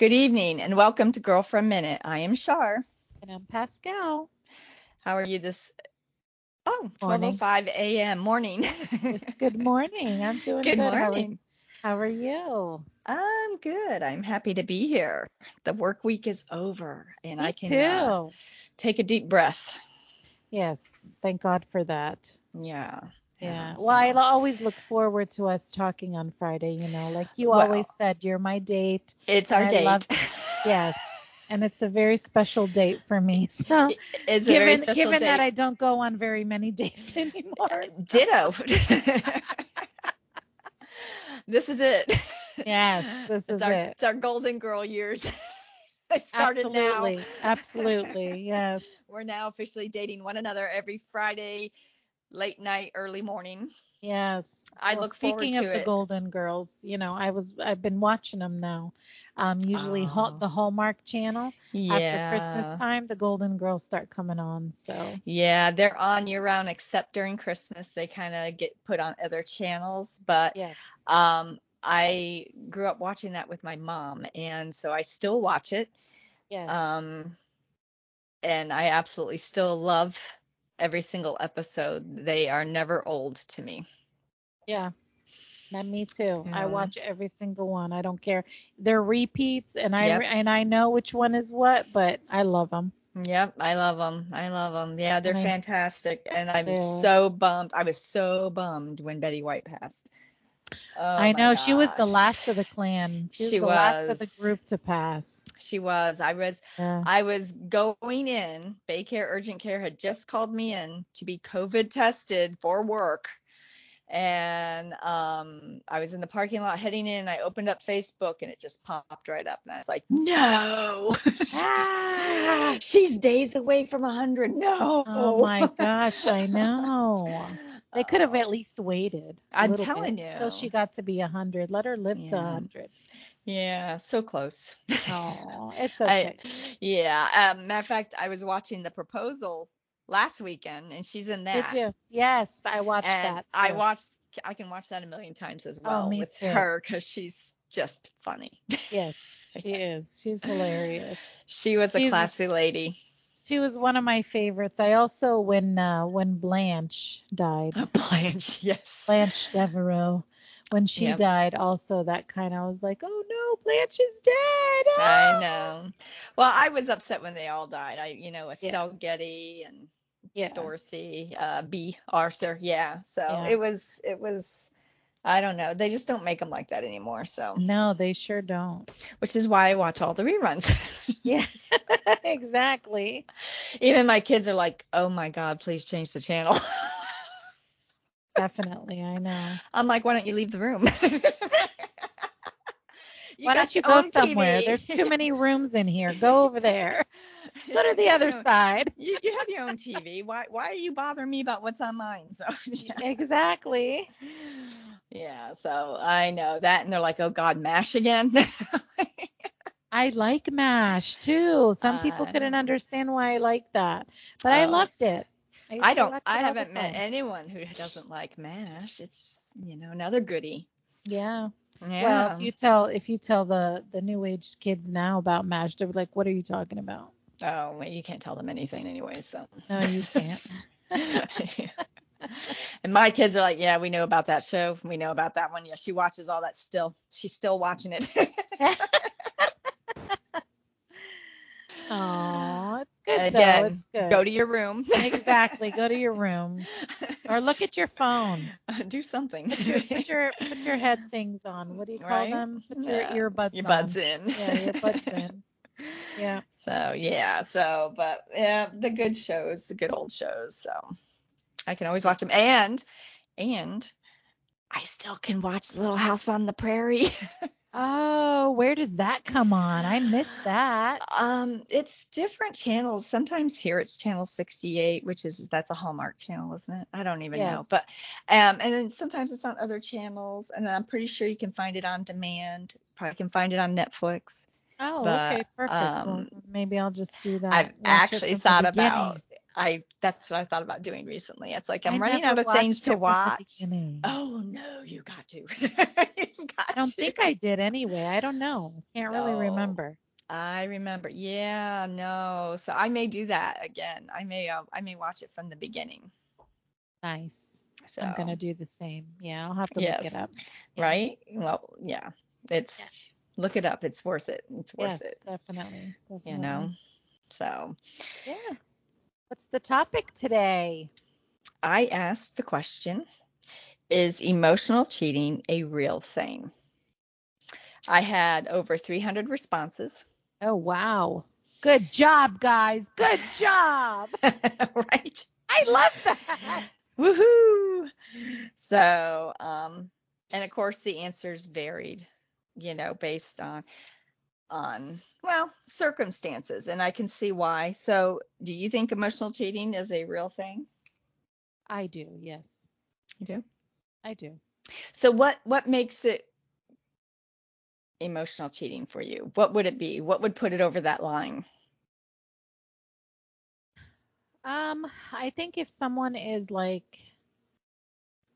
Good evening and welcome to Girlfriend Minute. I am Shar. And I'm Pascal. How are you this? Oh, Morning. 12:05 a.m. morning. Good morning. I'm doing Good good. How are- morning. How are, you? I'm good. I'm happy to be here. The work week is over and Me I can uh, take a deep breath. yes. Thank God for that. Yeah. Yeah. so- Well, I always look forward to us talking on Friday. You know, like you Well- always said, you're my date. it's our date. love- Yes. And it's a very special date for me. So, it's a very given special given date. that I don't go on very many dates anymore. Ditto. this is it. Yes, this it's is our, it. It's our golden girl years. started now. Absolutely. Absolutely. Yes. We're now officially dating one another every Friday, late night, early morning. Yes. I Well, look forward speaking of the it. Golden Girls, you know, I was I've been watching them now. Um, usually Oh. the Hallmark Channel after Christmas time, the Golden Girls start coming on. So Yeah, they're on year round except during Christmas. They kind of get put on other channels, but yeah, um I grew up watching that with my mom and so I still watch it. yeah, Um and I absolutely still love every single episode. They are never old to me. yeah. Not me too. Yeah. I watch every single one. I don't care. They're repeats, and I Yep. and I know which one is what, but I love them. Yep, I love them. I love them. Yeah, they're fantastic. And I'm Yeah. so bummed. I was so bummed when Betty White passed. Oh I know she was the last of the clan. She was She the last of the group to pass. She was. I was. Yeah. I was going in. Baycare Urgent Care had just called me in to be COVID tested for work. And um, I was in the parking lot heading in. I opened up Facebook and it just popped right up. And I was like, no. Ah. She's days away from a 100. No. Oh my gosh, I know. They could have Oh. at least waited. I'm telling bit you. Until she got to be a hundred. Let her live to Yeah. a hundred. Yeah, so close. Oh, it's I, okay. yeah. Um, matter of fact, I was watching the proposal last weekend, and she's in that. Did you? Yes, I watched and that. I watched. I can watch that a million times as Oh, well me with too. her because she's just funny. Yes, she is. She's hilarious. she was a classy lady. She was one of my favorites. I also when uh, when Blanche died, Blanche, yes. Blanche Devereaux, when she Yep. died, also that kind of was like, oh no, Blanche is dead. I Ah! know. Well, I was upset when they all died. I, you know, Estelle Getty and Yeah. Dorothy, uh, Bea Arthur. Yeah. So Yeah. it was, it was, I don't know. They just don't make them like that anymore. So, No, they sure don't. which is why I watch all the reruns. Yes, exactly. Even my kids are like, oh my God, please change the channel. Definitely, I know. I'm like, why don't you leave the room? Why don't you go somewhere? TV. There's too many rooms in here. Go over there. Go to the other side. You, you have your own TV. Why why are you bothering me about what's on mine? So yeah. Exactly. Yeah, so I know that, and they're like, "Oh God, Mash again." I like MASH too. Some people couldn't understand why I liked that, but I Oh, loved it. I don't. I it all the haven't met anyone who doesn't like Mash. It's you know another goodie. Yeah. Yeah. Well, if you tell if you tell the the new age kids now about MASH, they're like, "What are you talking about?" oh, well, you can't tell them anything anyway. So. No, you can't. and my kids are like, "Yeah, we know about that show. We know about that one. Yeah, she watches all that still. She's still watching it." Oh, good And though. again, It's good. Go to your room. exactly. Go to your room or look at your phone. Do something. Put your put your, put your head things on. What do you call Right? them? Put Yeah. your earbuds Your on. buds in. Yeah, your buds in. Yeah. So yeah, so but yeah, the good shows, the good old shows. So I can always watch them, and and I still can watch Little House on the Prairie. Oh, where does that come on? I missed that. um, it's different channels. Sometimes here it's channel 68, which is that's a Hallmark channel, isn't it? I don't even know. Yes. But um, and then sometimes it's on other channels, and I'm pretty sure you can find it on demand. Probably can find it on Netflix. Oh, But, okay, perfect. Well, um, maybe I'll just do that. I've actually thought about I that's what I thought about doing recently. It's like I'm I running out of things to it from the watch. Oh no, you got to. Got I don't to. think I did anyway. I don't know. Can't really remember. I remember. Yeah, no. So I may do that again. I may uh, I may watch it from the beginning. Nice. So I'm gonna do the same. Yeah, I'll have to Yes. look it up. Yeah. right? Well, yeah. It's look it up. It's worth it. It's worth Yes, it. definitely. You know. So Yeah. What's the topic today? I asked the question Is emotional cheating a real thing? I had over 300 responses, Oh wow. Good job, guys. Good job. right? I love that. Woohoo! So, um, and of course the answers varied, you know, based on on well circumstances, and I can see why. So, do you think emotional cheating is a real thing? I do, yes. You do. I do. So, what what makes it emotional cheating for you? What would it be? What would put it over that line? Um, I think if someone is like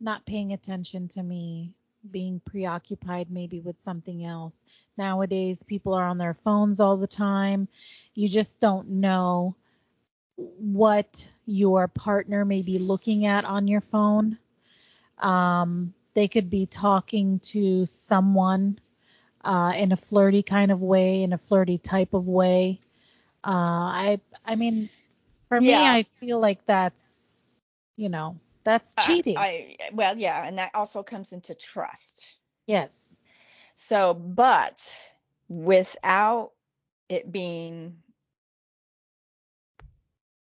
not paying attention to me, being preoccupied maybe with something else. Nowadays, people are on their phones all the time. You just don't know what your partner may be looking at on your phone. Um, they could be talking to someone uh, in a flirty kind of way, in a flirty type of way. Uh, I, I mean, for me, I feel like that's, you know, that's uh, cheating. I, I well, yeah, and that also comes into trust. yes. So, but without it being,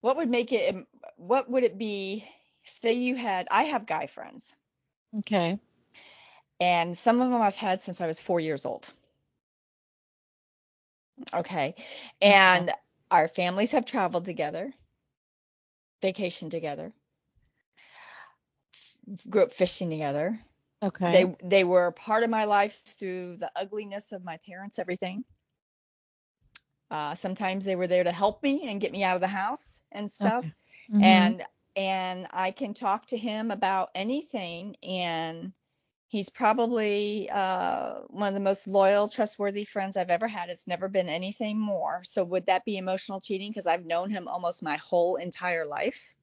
what would make it, what would it be? Say you had, I have guy friends, Okay. and some of them I've had since I was four years old. Okay. And our families have traveled together, vacationed together, grew up fishing together. Okay. They they were part of my life through the ugliness of my parents, everything. Uh, sometimes they were there to help me and get me out of the house and stuff. Okay. Mhm. And and I can talk to him about anything, and he's probably uh, one of the most loyal, trustworthy friends I've ever had. It's never been anything more. So would that be emotional cheating? Because I've known him almost my whole entire life.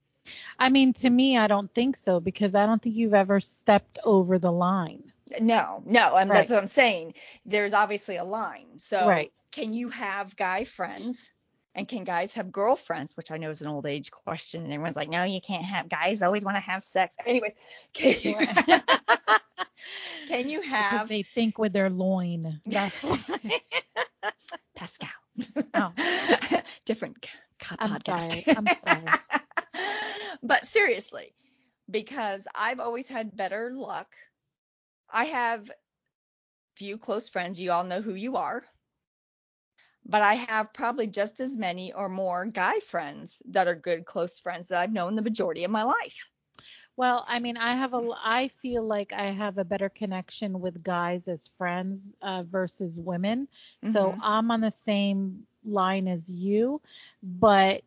I mean, to me, I don't think so because I don't think you've ever stepped over the line. No, no, and that's what I'm saying. There's obviously a line. So Right. can you have guy friends and can guys have girlfriends? Which I know is an old age question, and everyone's like, no, you can't have guys always want to have sex. Anyways, can you, can you Because have they think with their loin. That's why. Pascal? Oh. Different c- I'm podcast. sorry. I'm sorry. But seriously, because I've always had better luck. I have few close friends. You all know who you are. But I have probably just as many or more guy friends that are good close friends that I've known the majority of my life. Well, I mean, I have a, I feel like I have a better connection with guys as friends uh, versus women. So Mhm. I'm on the same line as you, but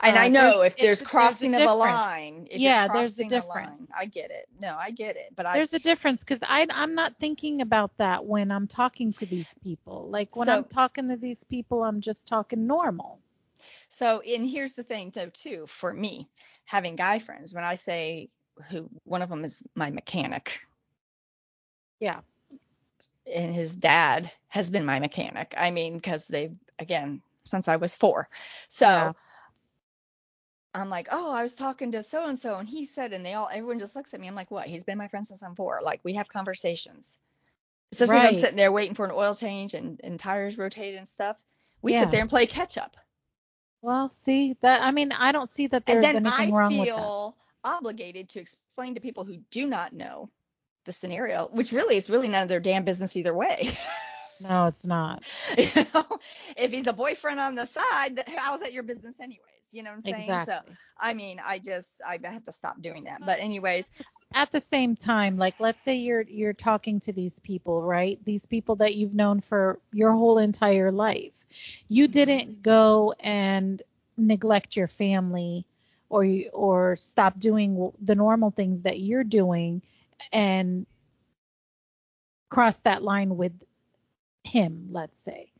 And Uh, I know if there's there's a crossing of a line, Yeah, there's a crossing line, difference. I get it. No, I get it. But there's a difference because I I'm not thinking about that when I'm talking to these people. Like when I'm talking to these people, I'm just talking normal. So, and here's the thing, though, too, for me, having guy friends, when I say who, one of them is my mechanic. Yeah. And his dad has been my mechanic. I mean, because they've, again, since I was four. So Yeah. I'm like, oh, I was talking to so and so, and he said, and they all, everyone just looks at me. I'm like, what? He's been my friend since I'm four. Like, we have conversations. Especially if I'm sitting there waiting for an oil change and, and tires rotated and stuff. We Yeah. sit there and play catch up. Well, see that I mean I don't see that there's anything I wrong with that. feel obligated to explain to people who do not know the scenario, which really is really none of their damn business either way. No, it's not. you know, if he's a boyfriend on the side, how's that your business anyways? You know what I'm saying? Exactly. So, I mean, I just I have to stop doing that. But anyways, At the same time, like let's say you're you're talking to these people, right? These people that you've known for your whole entire life. You Mm-hmm. didn't go and neglect your family or you, or stop doing the normal things that you're doing and cross that line with him, let's say,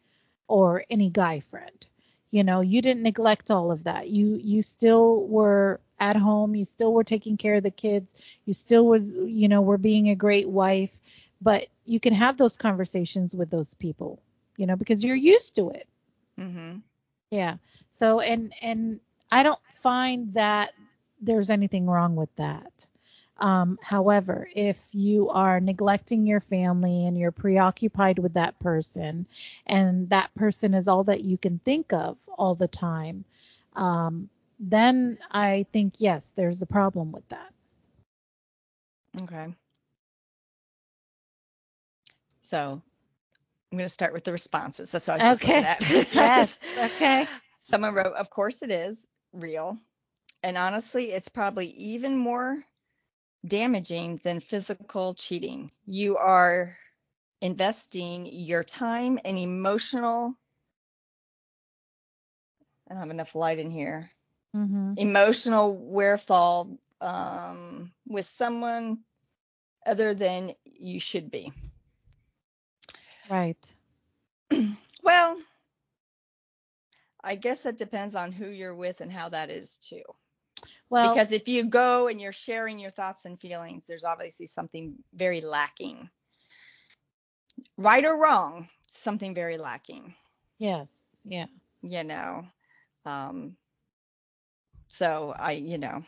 or any guy friend. You know, you didn't neglect all of that. You you still were at home, you still were taking care of the kids, you still was, you know, were being a great wife, but you can have those conversations with those people, you know, because you're used to it. mm-hmm. Yeah. So and and I don't find that there's anything wrong with that. Um, however, if you are neglecting your family and you're preoccupied with that person, and that person is all that you can think of all the time, um, then I think yes, there's a problem with that. Okay. So I'm going to start with the responses. That's what I was Okay. just. Yes. Okay. Someone wrote, "Of course it is real, and honestly, it's probably even more damaging than physical cheating. You are investing your time and emotional. I don't have enough light in here. Mhm. Emotional wherewithal um, with someone other than you should be. Right. Well, I guess that depends on who you're with and how that is too. Well, because if you go and you're sharing your thoughts and feelings, there's obviously something very lacking. Right or wrong, something very lacking, yes. Yeah. you know. Um, so I, you know,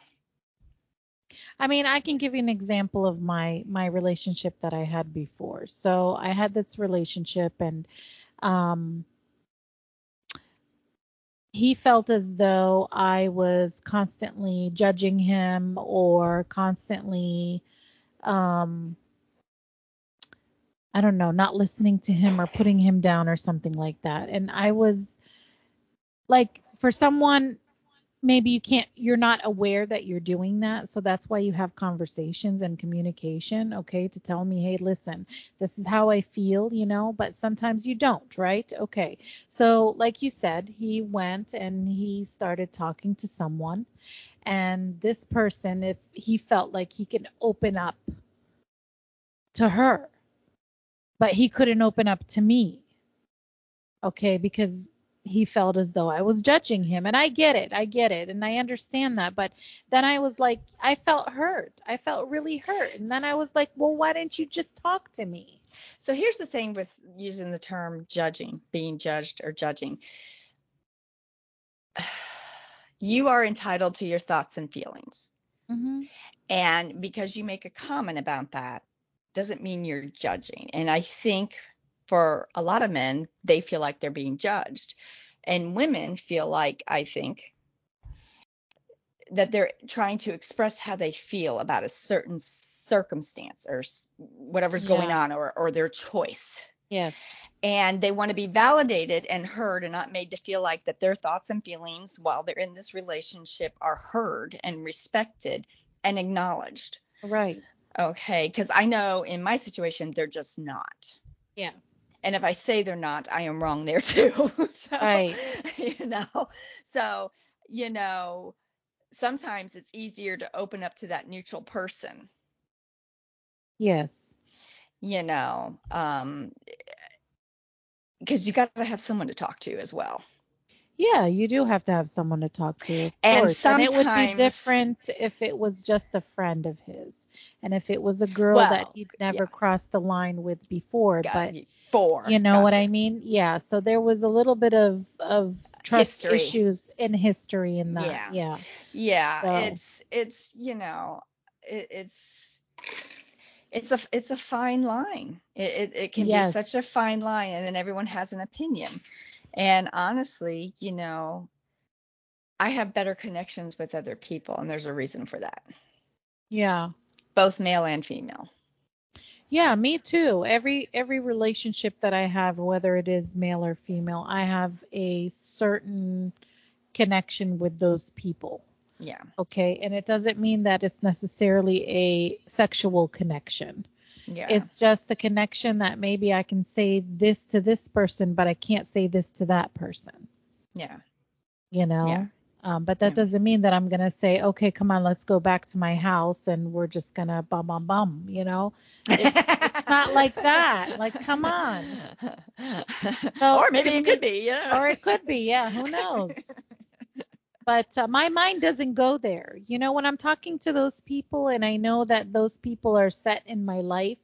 I mean, I can give you an example of my my relationship that I had before. So I had this relationship, and um, he felt as though I was constantly judging him or constantly, um, I don't know, not listening to him or putting him down or something like that. And I was like, for someone maybe you can't you're not aware that you're doing that. So that's why you have conversations and communication okay to tell me hey listen this is how i feel you know but sometimes you don't right? Okay. So like you said he went and he started talking to someone. And this person if he felt like he could open up to her but he couldn't open up to me okay because he felt as though I was judging him. And I get it. I get it. And I understand that. But then I was like, I felt hurt. I felt really hurt. And then I was like, well, why didn't you just talk to me? so here's the thing with using the term judging, being judged or judging. You are entitled to your thoughts and feelings. Mm-hmm. And because you make a comment about that, doesn't mean you're judging. And I think for a lot of men, they feel like they're being judged. And women feel like, I think, that they're trying to express how they feel about a certain circumstance or whatever's going on or, or their choice. Yes. And they want to be validated and heard and not made to feel like that their thoughts and feelings while they're in this relationship are heard and respected and acknowledged. Right. Okay, because I know in my situation they're just not. Yeah. And if I say they're not, I am wrong there too. so, Right. You know, so you know, sometimes it's easier to open up to that neutral person. Yes. You know, um, because you got to have someone to talk to as well. Yeah, you do have to have someone to talk to. And course. and it would be different if it was just a friend of his. And if it was a girl that Well, he'd never yeah. crossed the line with before. Got but you. Four. you know what I mean? Yeah. So there was a little bit of of trust History. issues in history in that. Yeah. Yeah. Yeah, So- it's it's you know, it, it's it's a it's a fine line. It it, it can Yes. be such a fine line, and then everyone has an opinion. And honestly, you know, I have better connections with other people, and there's a reason for that, Yeah. Both male and female. Yeah, me too. Every every relationship that I have, whether it is male or female, I have a certain connection with those people. Yeah, Okay, and it doesn't mean that it's necessarily a sexual connection. yeah, It's just a connection that maybe I can say this to this person, but I can't say this to that person. yeah, you know. Yeah. Um, but that Yeah. doesn't mean that I'm gonna say, okay, come on, let's go back to my house and we're just gonna bum bum bum, you know. it's not like that. Like, come on. So, or maybe it could be, yeah. Or it could be, yeah, who knows? But uh, my mind doesn't go there. You know, when I'm talking to those people and I know that those people are set in my life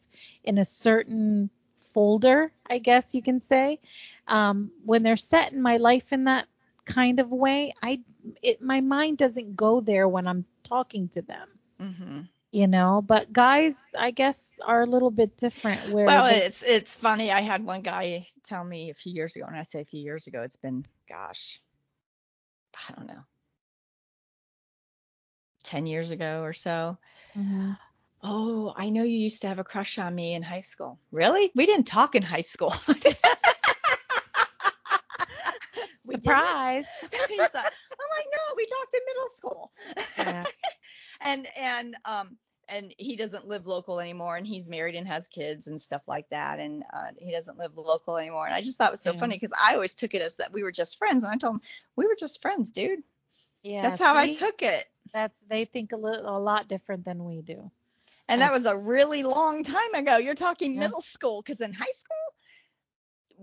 in a certain folder, I guess you can say, um, when they're set in my life in that kind of way, I it my mind doesn't go there when I'm talking to them. hmm You know, but guys, I guess, are a little bit different. Where Well, they- it's it's funny. I had one guy tell me a few years ago, and I say a few years ago, it's been, gosh, I don't know, ten years ago or so. Mhm. Oh, I know you used to have a crush on me in high school. Really? We didn't talk in high school. We surprise. He's like, I'm like, no, we talked in middle school. Yeah. and and um and he doesn't live local anymore and he's married and has kids and stuff like that and uh, he doesn't live local anymore and i just thought it was so Yeah. funny because i always took it as that we were just friends and i told him we were just friends dude Yeah, that's how i took it That's they think a little a lot different than we do. and that was a really long time ago you're talking Yeah. middle school because in high school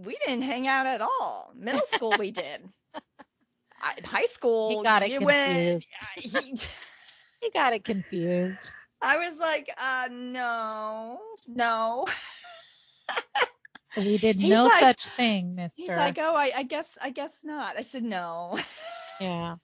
we didn't hang out at all middle school we did I, high school He got it you went confused. he, He got it confused. I was like, uh, no, no. We did He's no like- such thing, Mister. He's like, oh, I, I guess, I guess not. I said no, yeah,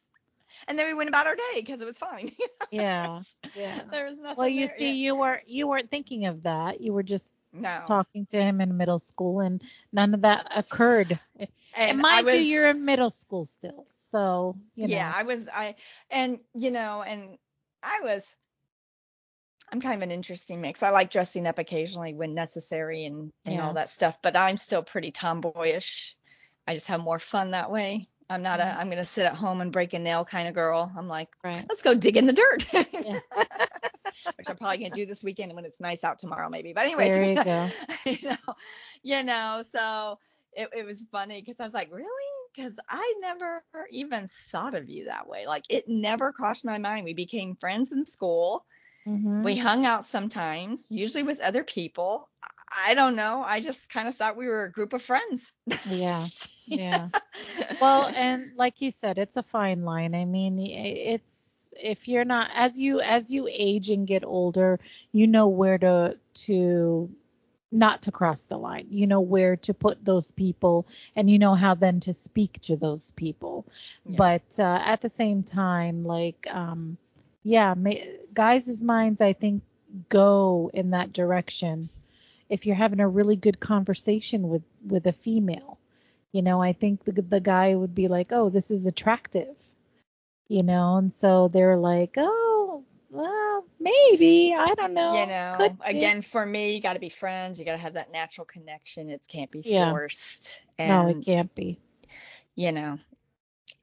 and then we went about our day because it was fine. yeah, yeah. there was nothing. Well, you there, see, yeah. you weren't you weren't thinking of that. You were just no. talking to him in middle school, and none of that occurred. And, and mind I you, you're in middle school still, so you know. yeah, I was, I, and you know, and I was. I'm kind of an interesting mix. I like dressing up occasionally when necessary and and Yeah. all that stuff, but I'm still pretty tomboyish. I just have more fun that way. I'm not a mm-hmm. I'm gonna sit at home and break a nail kind of girl. I'm like, Right. let's go dig in the dirt. Yeah. Which I'm probably gonna do this weekend when it's nice out tomorrow, maybe. But anyways, There you go. you know, you know, so it, it was funny because I was like, really? Because I never even thought of you that way. Like it never crossed my mind. We became friends in school. Mhm. We hung out sometimes, usually with other people. I- I don't know. I just kind of thought we were a group of friends. Yeah. Yeah. well and like you said it's a fine line i mean it's if you're not as you as you age and get older you know where to to not to cross the line. You know where to put those people and you know how then to speak to those people. Yeah. but uh, at the same time like um yeah guys' minds i think go in that direction. If you're having a really good conversation with with a female you know i think the, the guy would be like oh this is attractive you know and so they're like oh well maybe i don't know you know, Could be. again, for me, you got to be friends. You got to have that natural connection. It can't be Yeah. forced. no it can't be you know,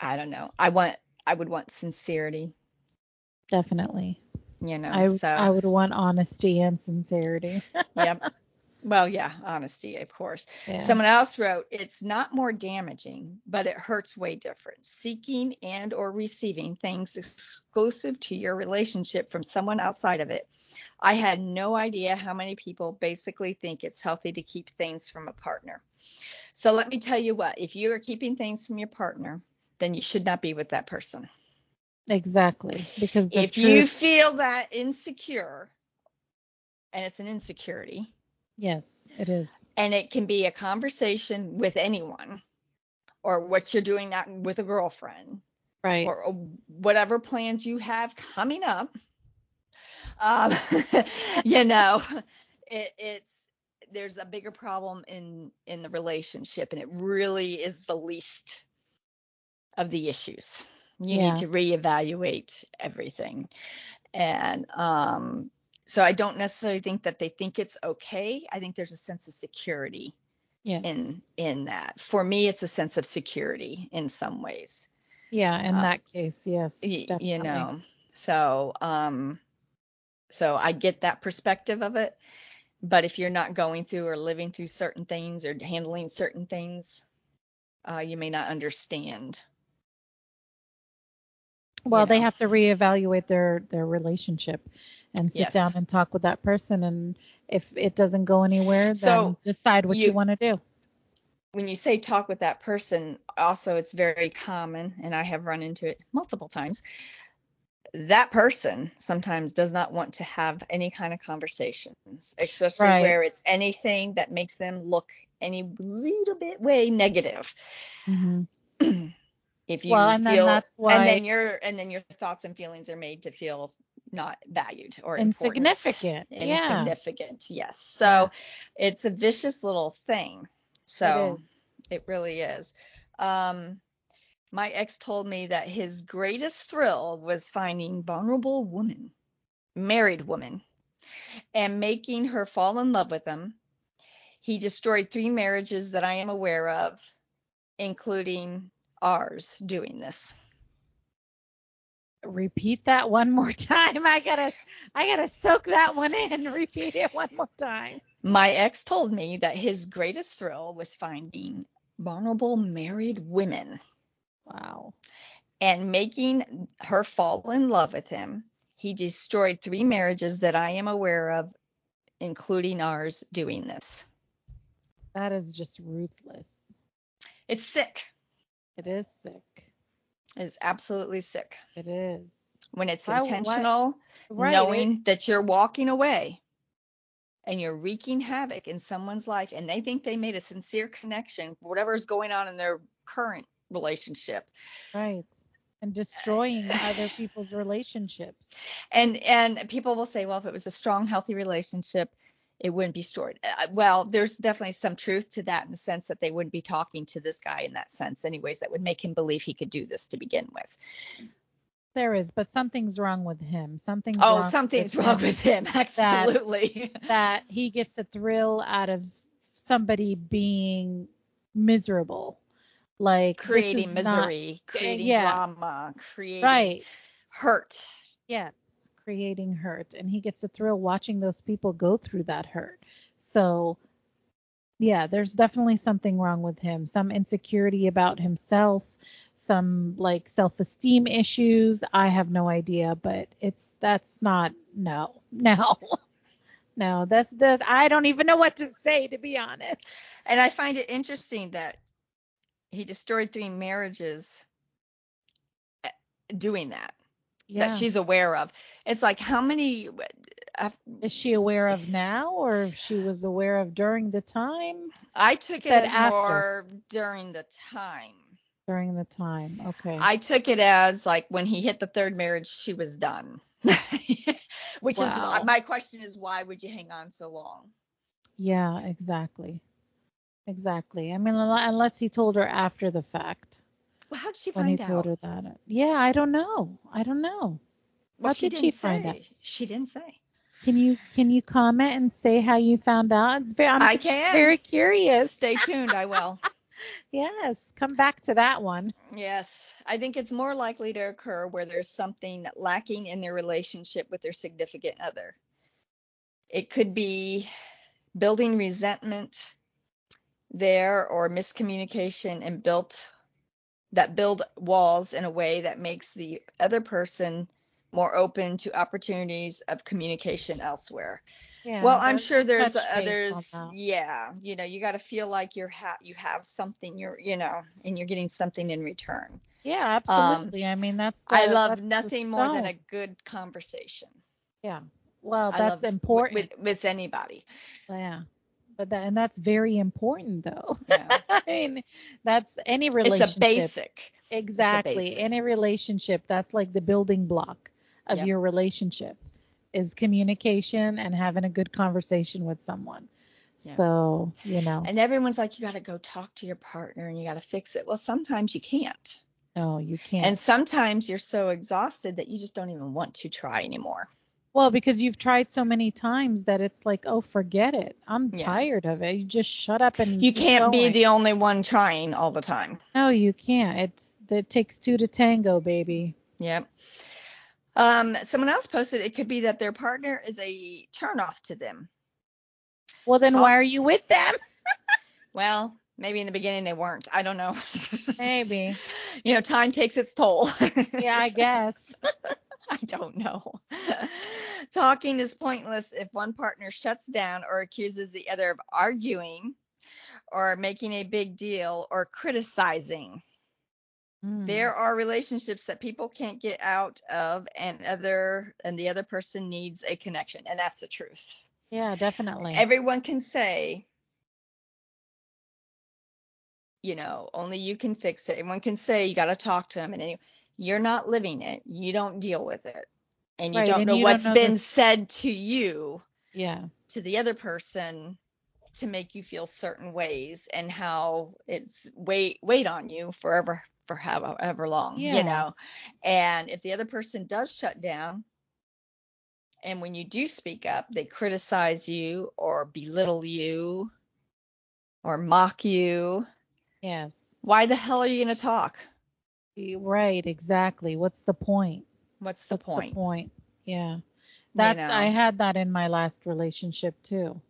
I don't know. I want, I would want sincerity. definitely You know, i so i would want honesty and sincerity yep. Well, yeah, honesty, of course. yeah. Someone else wrote, "It's not more damaging, but it hurts way different. Seeking and or receiving things exclusive to your relationship from someone outside of it. I had no idea how many people basically think it's healthy to keep things from a partner. So let me tell you what, if you are keeping things from your partner, then you should not be with that person. exactly because if you feel that insecure, and it's an insecurity, yes it is. And it can be a conversation with anyone or what you're doing out with a girlfriend right. or, or whatever plans you have coming up. Um, you know it, it's there's a bigger problem in in the relationship and it really is the least of the issues. You Yeah. need to reevaluate everything. And um so i don't necessarily think that they think it's okay. I think there's a sense of security yes. in in that. For me it's a sense of security in some ways. Yeah in uh, that case yes y- you know. So um so i get that perspective of it. But if you're not going through or living through certain things or handling certain things uh, you may not understand Well, you they have to reevaluate their their relationship and sit Yes. down and talk with that person and if it doesn't go anywhere, then So, decide what you, you- want to do. when you say talk with that person, also it's very common, and I have run into it multiple times. That person sometimes does not want to have any kind of conversations, especially Right. where it's anything that makes them look any little bit way negative. hmm If you Well, and then that's why- and then your and then your thoughts and feelings are made to feel not valued or. Insignificant. Yeah. Insignificant, yes. So it's a vicious little thing. So is. it really is. Um, my ex told me that his greatest thrill was finding vulnerable woman, married woman, and making her fall in love with him. He destroyed three marriages that I am aware of, including ours doing this. Repeat that one more time. I gotta I gotta soak that one in. Repeat it one more time. My ex told me that his greatest thrill was finding vulnerable married women Wow. and making her fall in love with him. He destroyed three marriages that I am aware of, including ours doing this. That is just ruthless. It's sick. It is sick. It's absolutely sick It is. when it's Why- why- intentional, Right. knowing it- that you're walking away and you're wreaking havoc in someone's life and they think they made a sincere connection, whatever's going on in their current relationship. right. And destroying other people's relationships. and and people will say well if it was a strong healthy relationship it wouldn't be stored uh, well there's definitely some truth to that in the sense that they wouldn't be talking to this guy in that sense anyways that would make him believe he could do this to begin with There is, but something's wrong with him. Something's oh wrong something's with wrong him with him absolutely that he gets a thrill out of somebody being miserable. Like creating is not- misery creating yeah. drama creating right. hurt Yes, creating hurt. And he gets a thrill watching those people go through that hurt. So, yeah, there's definitely something wrong with him. Some insecurity about himself, some like self esteem issues. I have no idea, but it's that's not, no, no. No, that's that. I don't even know what to say, to be honest. and i find it interesting that he destroyed three marriages uh, doing that Yeah. that she's aware of it's like how many uh, Is she aware of now, or if she was aware of during the time? I took it as more during the time. During the time. Okay. I took it as like when he hit the third marriage, she was done. Which Wow. is my question is why would you hang on so long? Yeah, exactly. Exactly. I mean, unless he told her after the fact Well, how did she find out? when he out? told her that. Yeah, I don't know. I don't know. Well, she did she find say. out? She didn't say. Can you can you comment and say how you found out? It's very I'm I can. very curious. Stay tuned. I will. Yes, come back to that one. Yes, I think it's more likely to occur where there's something lacking in their relationship with their significant other. It could be building resentment there or miscommunication and built that build walls in a way that makes the other person more open to opportunities of communication elsewhere. Yeah. well, I'm sure there's touch base on others. Yeah, you know, you got to feel like you're ha- you have something. You're, you know, and you're getting something in return. Yeah, absolutely. I mean, that's the, Um, I love nothing more than a good conversation. Yeah. Well, that's important. with with anybody. yeah. But that and that's very important though. Yeah. I mean, that's any relationship. It's a basic. Exactly. Any relationship, that's like the building block of Yep. your relationship is communication and having a good conversation with someone. Yeah. So, you know, And everyone's like, you got to go talk to your partner and you got to fix it. Well, sometimes you can't. no, you can't. And sometimes you're so exhausted that you just don't even want to try anymore. well, because you've tried so many times that it's like, oh, forget it. I'm Yeah. tired of it. You just shut up and You can't be the only one trying all the time. No, you can't. It's it takes two to tango, baby. Yep. Um, someone else posted it could be that their partner is a turnoff to them. Well, then why are you with them? Well, Maybe in the beginning they weren't. I don't know. Maybe. you know, time takes its toll. Yeah, I guess. I don't know. Talking is pointless if one partner shuts down or accuses the other of arguing or making a big deal or criticizing. Mm. There are relationships that people can't get out of and other and the other person needs a connection and that's the truth. Yeah, definitely. Everyone can say you know, only you can fix it. Everyone can say you got to talk to them and any, you're not living it. You don't deal with it. And you Right, don't and know you don't know been the- said to you yeah. to the other person to make you feel certain ways and how it's weight weight on you forever for however uh, long Yeah. you know and if the other person does shut down and when you do speak up they criticize you or belittle you or mock you Yes. why the hell are you going to talk Right, exactly. What's the point? what's the What's point the point? Yeah. That's I know? had that in my last relationship too.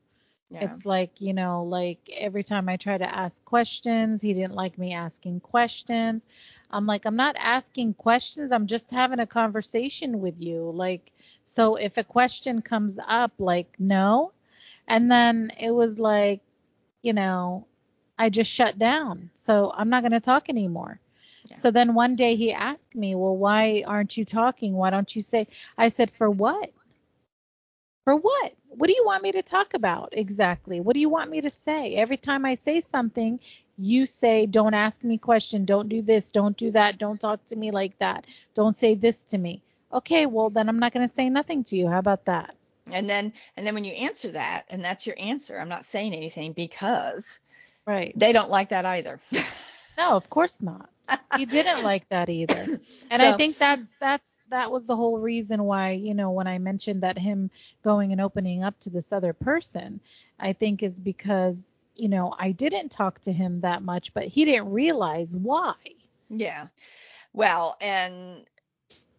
Yeah. It's like, you know, like every time I try to ask questions, he didn't like me asking questions. I'm like, I'm not asking questions. I'm just having a conversation with you. Like, so if a question comes up, like, no. And then it was like, you know, I just shut down. So I'm not going to talk anymore. Yeah. So then one day he asked me, well, why aren't you talking? Why don't you say? I said, for what? For what? What do you want me to talk about exactly? What do you want me to say? Every time I say something, you say, don't ask me question, don't do this, don't do that, don't talk to me like that, don't say this to me. Okay, well then I'm not going to say nothing to you. How about that? and then and then when you answer that and that's your answer i'm not saying anything because Right. they don't like that either No, of course not. You didn't like that either. And I think that's that's that was the whole reason why, you know, when I mentioned that him going and opening up to this other person, I think is because, you know, I didn't talk to him that much, but he didn't realize why. Yeah. Well, and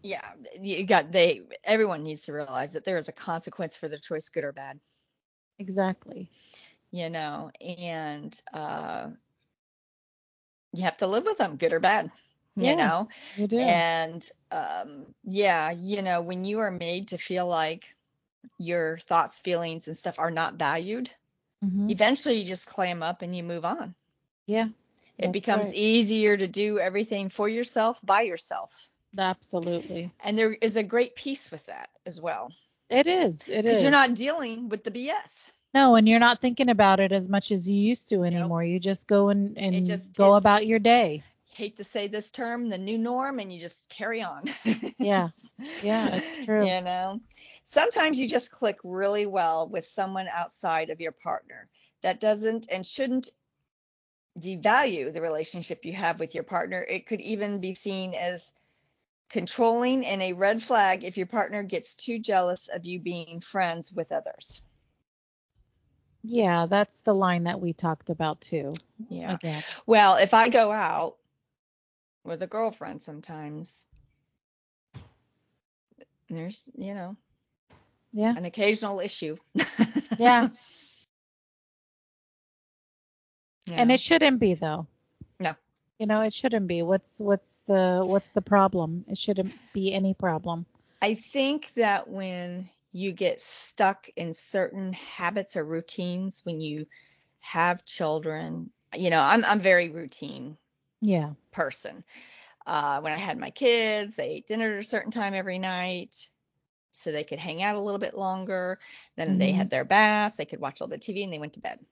yeah, you got they everyone needs to realize that there is a consequence for the choice, good or bad, Exactly. you know, and uh you have to live with them, good or bad, you know. You do. And um yeah, you know, when you are made to feel like your thoughts, feelings and stuff are not valued, Mhm. eventually you just clam up and you move on. Yeah. It becomes right. easier to do everything for yourself by yourself. Absolutely. And there is a great peace with that as well. it is it is you're not dealing with the BS. no, and you're not thinking about it as much as you used to anymore. You just go and, and just- go about your day. Hate to say this term, the new norm, and you just carry on. yes. Yeah, it's true. You know, sometimes you just click really well with someone outside of your partner. That doesn't and shouldn't devalue the relationship you have with your partner. It could even be seen as controlling and a red flag if your partner gets too jealous of you being friends with others. Yeah, that's the line that we talked about too. Yeah. Again. Well, if I go out with a girlfriend sometimes, there's, you know, Yeah. an occasional issue. Yeah. And it shouldn't be though. No. You know, it shouldn't be. What's what's the what's the problem? It shouldn't be any problem. I think that when you get stuck in certain habits or routines when you have children, you know, I'm I'm very routine Yeah. person. Uh, when I had my kids, they ate dinner at a certain time every night so they could hang out a little bit longer. Then they Mhm. had their baths, they could watch a little bit of TV, and they went to bed.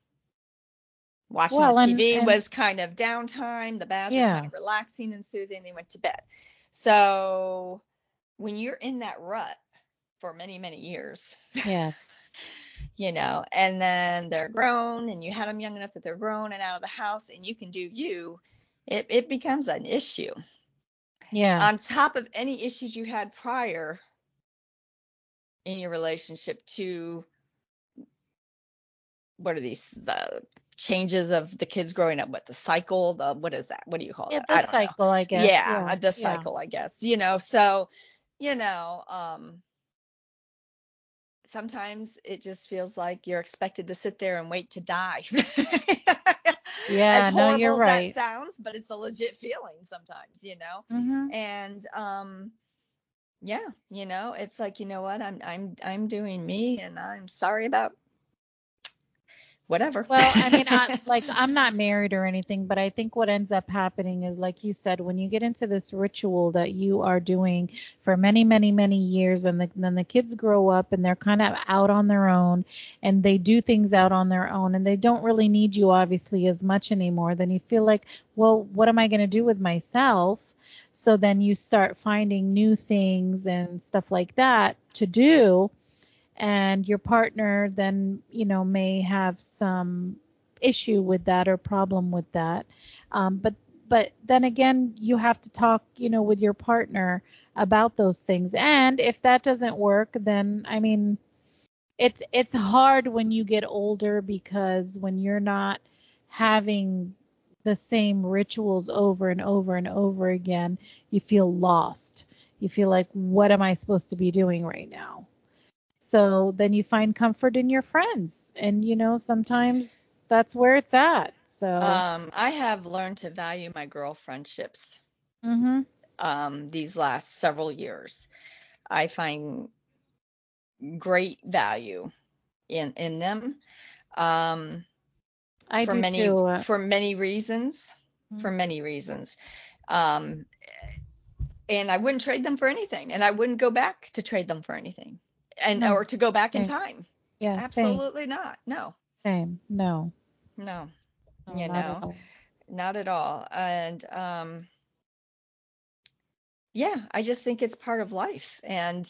Watching Well, the TV and- was kind of downtime. The baths were Yeah. kind of relaxing and soothing. They went to bed. So when you're in that rut for many, many years, Yeah. you know, and then they're grown and you had them young enough that they're grown and out of the house and you can do you, it, it becomes an issue. Yeah. On top of any issues you had prior in your relationship to what are these the changes of the kids growing up what the cycle the what is that what do you call it? yeah, that the don't know. cycle, I guess. yeah, Yeah. the yeah. cycle i guess you know so you know um sometimes it just feels like you're expected to sit there and wait to die Yeah, as no, you're as right. that sounds, but it's a legit feeling sometimes, you know. hmm And um, yeah, you know, it's like you know what, I'm I'm I'm doing me, and I'm sorry about whatever. Well, I mean, I, like I'm not married or anything, but I think what ends up happening is, like you said, when you get into this ritual that you are doing for many, many, many years, and the, then the kids grow up and they're kind of out on their own, and they do things out on their own, and they don't really need you obviously as much anymore. Then you feel like, well, what am I going to do with myself? So then you start finding new things and stuff like that to do and your partner then you know may have some issue with that or problem with that. Um, but but then again you have to talk you know with your partner about those things. And if that doesn't work then i mean it's it's hard when you get older because when you're not having the same rituals over and over and over again you feel lost. You feel like what am i supposed to be doing right now so then you find comfort in your friends. And, you know, sometimes that's where it's at. So, um, I have learned to value my girl friendships hmm um, these last several years. I find great value in in them. Um, I for do many too. for many reasons. Mhm. For many reasons. Um, and I wouldn't trade them for anything, and I wouldn't go back to trade them for anything, and No, or to go back in time. yeah, Absolutely not. No, same, same. No, no, no, you not at know, all. not at all. And um, yeah, I just think it's part of life, and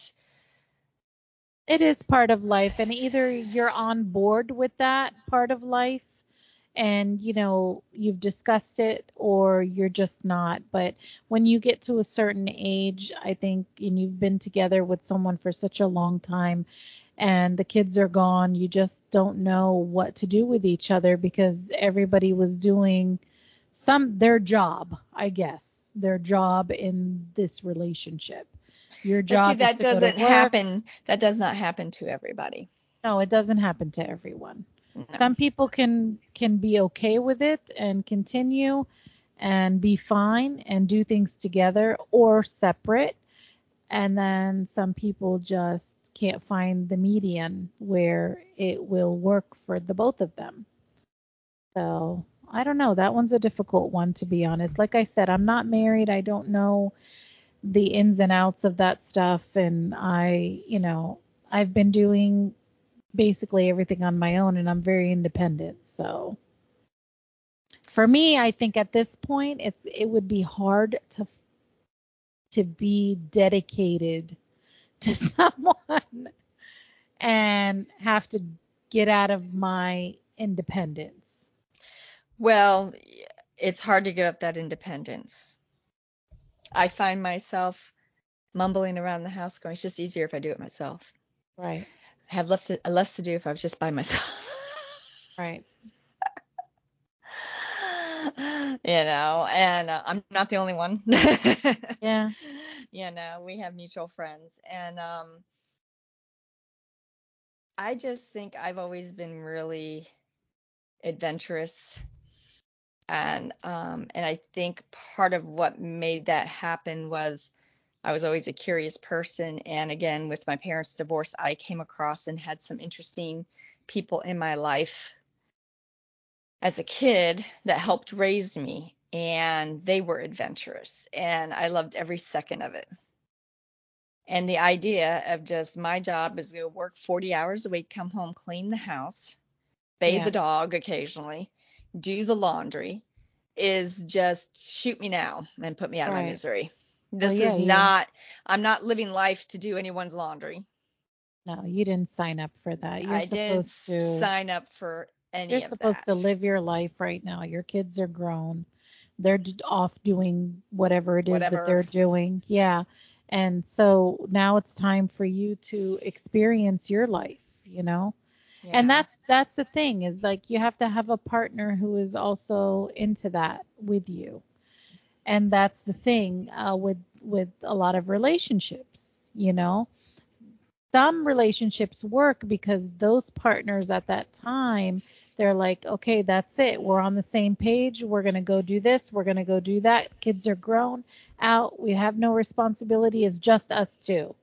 It is part of life, and either you're on board with that part of life and you know you've discussed it or you're just not but when you get to a certain age i think and you've been together with someone for such a long time and the kids are gone you just don't know what to do with each other because everybody was doing some their job i guess their job in this relationship your see, job is that to go to doesn't happen. That does not happen to everybody. no it doesn't happen to everyone No. some people can can be okay with it and continue and be fine and do things together or separate. And then some people just can't find the median where it will work for the both of them. So i don't know. That one's a difficult one to be honest. Like i said i'm not married. I don't know the ins and outs of that stuff. And i you know i've been doing basically everything on my own and I'm very independent. So for me, I think at this point it's it would be hard to to be dedicated to someone and have to get out of my independence. Well, it's hard to give up that independence. I find myself mumbling around the house going, it's just easier if I do it myself. Right. Have less to, less to do if I was just by myself. Right. you know, and uh, I'm not the only one. Yeah. you know, we have mutual friends. And um, I just think I've always been really adventurous. And um, and I think part of what made that happen was I was always a curious person. And again, with my parents' divorce, I came across and had some interesting people in my life as a kid that helped raise me. And they were adventurous. And I loved every second of it. And the idea of just my job is to go work 40 hours a week, come home, clean the house, bathe Yeah. the dog occasionally, do the laundry is just shoot me now and put me out of my Right. Misery. Well, This yeah, is you- not, I'm not living life to do anyone's laundry. No, you didn't sign up for that. You're I didn't supposed to sign up for any You're supposed to live your life right now. Your kids are grown. They're off doing whatever it is Whatever. that they're doing. Yeah. And so now it's time for you to experience your life, you know? And that's that's the thing is like you have to have a partner who is also into that with you. And that's the thing uh, with with a lot of relationships, you know? Some relationships work because those partners at that time they're like, okay, that's it. We're on the same page. We're going to go do this. We're going to go do that. Kids are grown out. We have no responsibility. It's just us two.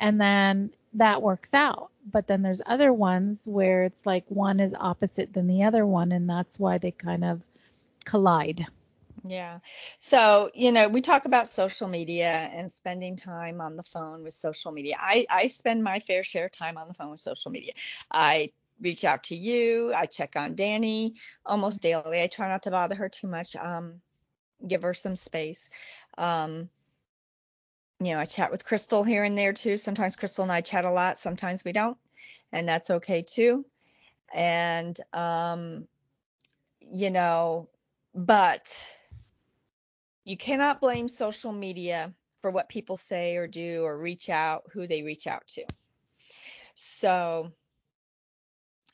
And then that works out. But then there's other ones where it's like one is opposite than the other one. And that's why they kind of collide. Yeah. So, you know, we talk about social media and spending time on the phone with social media. I, I spend my fair share of time on the phone with social media. I reach out to you. I check on Danny almost daily. I try not to bother her too much. Um, give her some space. Um, you know, I chat with Crystal here and there too. Sometimes Crystal and I chat a lot. Sometimes we don't, and that's okay too. And um, you know, but you cannot blame social media for what people say or do or reach out who they reach out to. So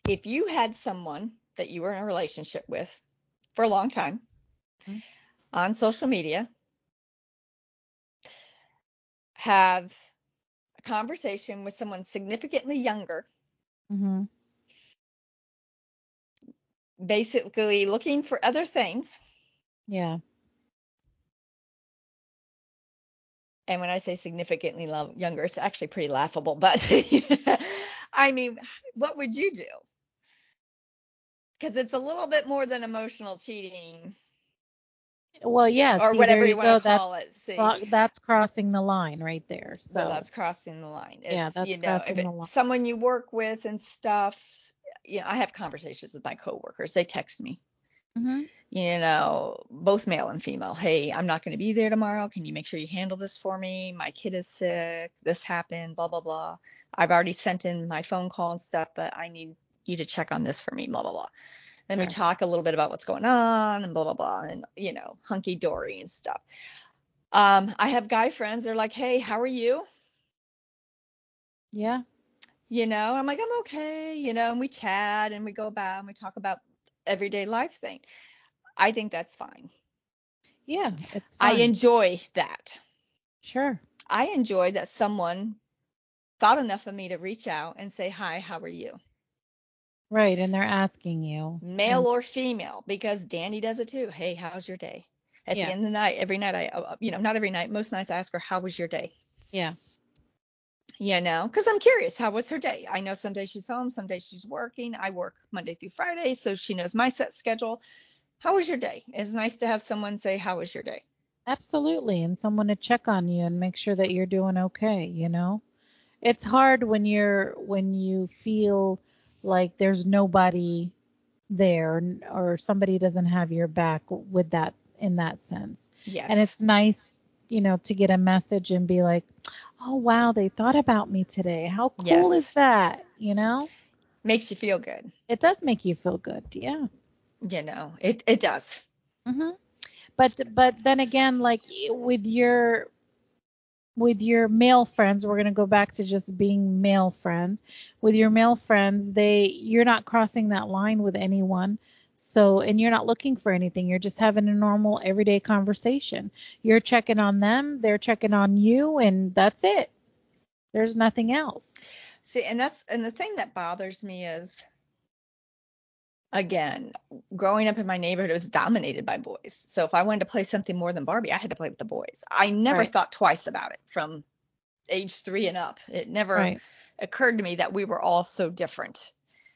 if you had someone that you were in a relationship with for a long time mm-hmm. on social media, have a conversation with someone significantly younger, mm-hmm. basically looking for other things. Yeah. And when I say significantly younger, it's actually pretty laughable, but I mean, what would you do? because it's a little bit more than emotional cheating. Well, yeah, or see, whatever you, you want to call it. See. that's crossing the line right there. So well, that's crossing the line. It's, yeah, that's you know, crossing the line. Someone you work with and stuff. You know, I have conversations with my coworkers. They text me. Mm-hmm. You know, both male and female. Hey, I'm not going to be there tomorrow. Can you make sure you handle this for me? My kid is sick. This happened. Blah blah blah. I've already sent in my phone call and stuff, but I need you to check on this for me, blah, blah, blah. Then we talk a little bit about what's going on and blah, blah, blah, and, you know, hunky dory and stuff. Um, I have guy friends. They're like, hey, how are you? Yeah. You know, I'm like, I'm okay, you know, and we chat and we go about and we talk about everyday life thing. I think that's fine. Yeah, it's fine. I enjoy that. Sure. I enjoy that someone thought enough of me to reach out and say, hi, how are you? Right, and they're asking you. Male and, or female, because Danny does it too. Hey, how's your day? At yeah. the end of the night, every night I, uh, you know, not every night, most nights I ask her, how was your day? Yeah. You know, because I'm curious, how was her day? I know some days she's home, some days she's working. I work Monday through Friday, so she knows my set schedule. How was your day? It's nice to have someone say, how was your day? Absolutely, and someone to check on you and make sure that you're doing okay, you know? It's hard when you're when you feel like there's nobody there or somebody doesn't have your back with that in that sense. Yes. And it's nice, you know, to get a message and be like, "Oh wow, they thought about me today. How cool yes. is that?" You know? Makes you feel good. It does make you feel good. Yeah. You know, it it does. Mhm. But but then again, like with your with your male friends we're going to go back to just being male friends with your male friends they you're not crossing that line with anyone so and you're not looking for anything you're just having a normal everyday conversation you're checking on them they're checking on you and that's it there's nothing else see and that's and the thing that bothers me is again, growing up in my neighborhood, it was dominated by boys. So if I wanted to play something more than Barbie, I had to play with the boys. I never right. thought twice about it from age three and up. It never right. occurred to me that we were all so different.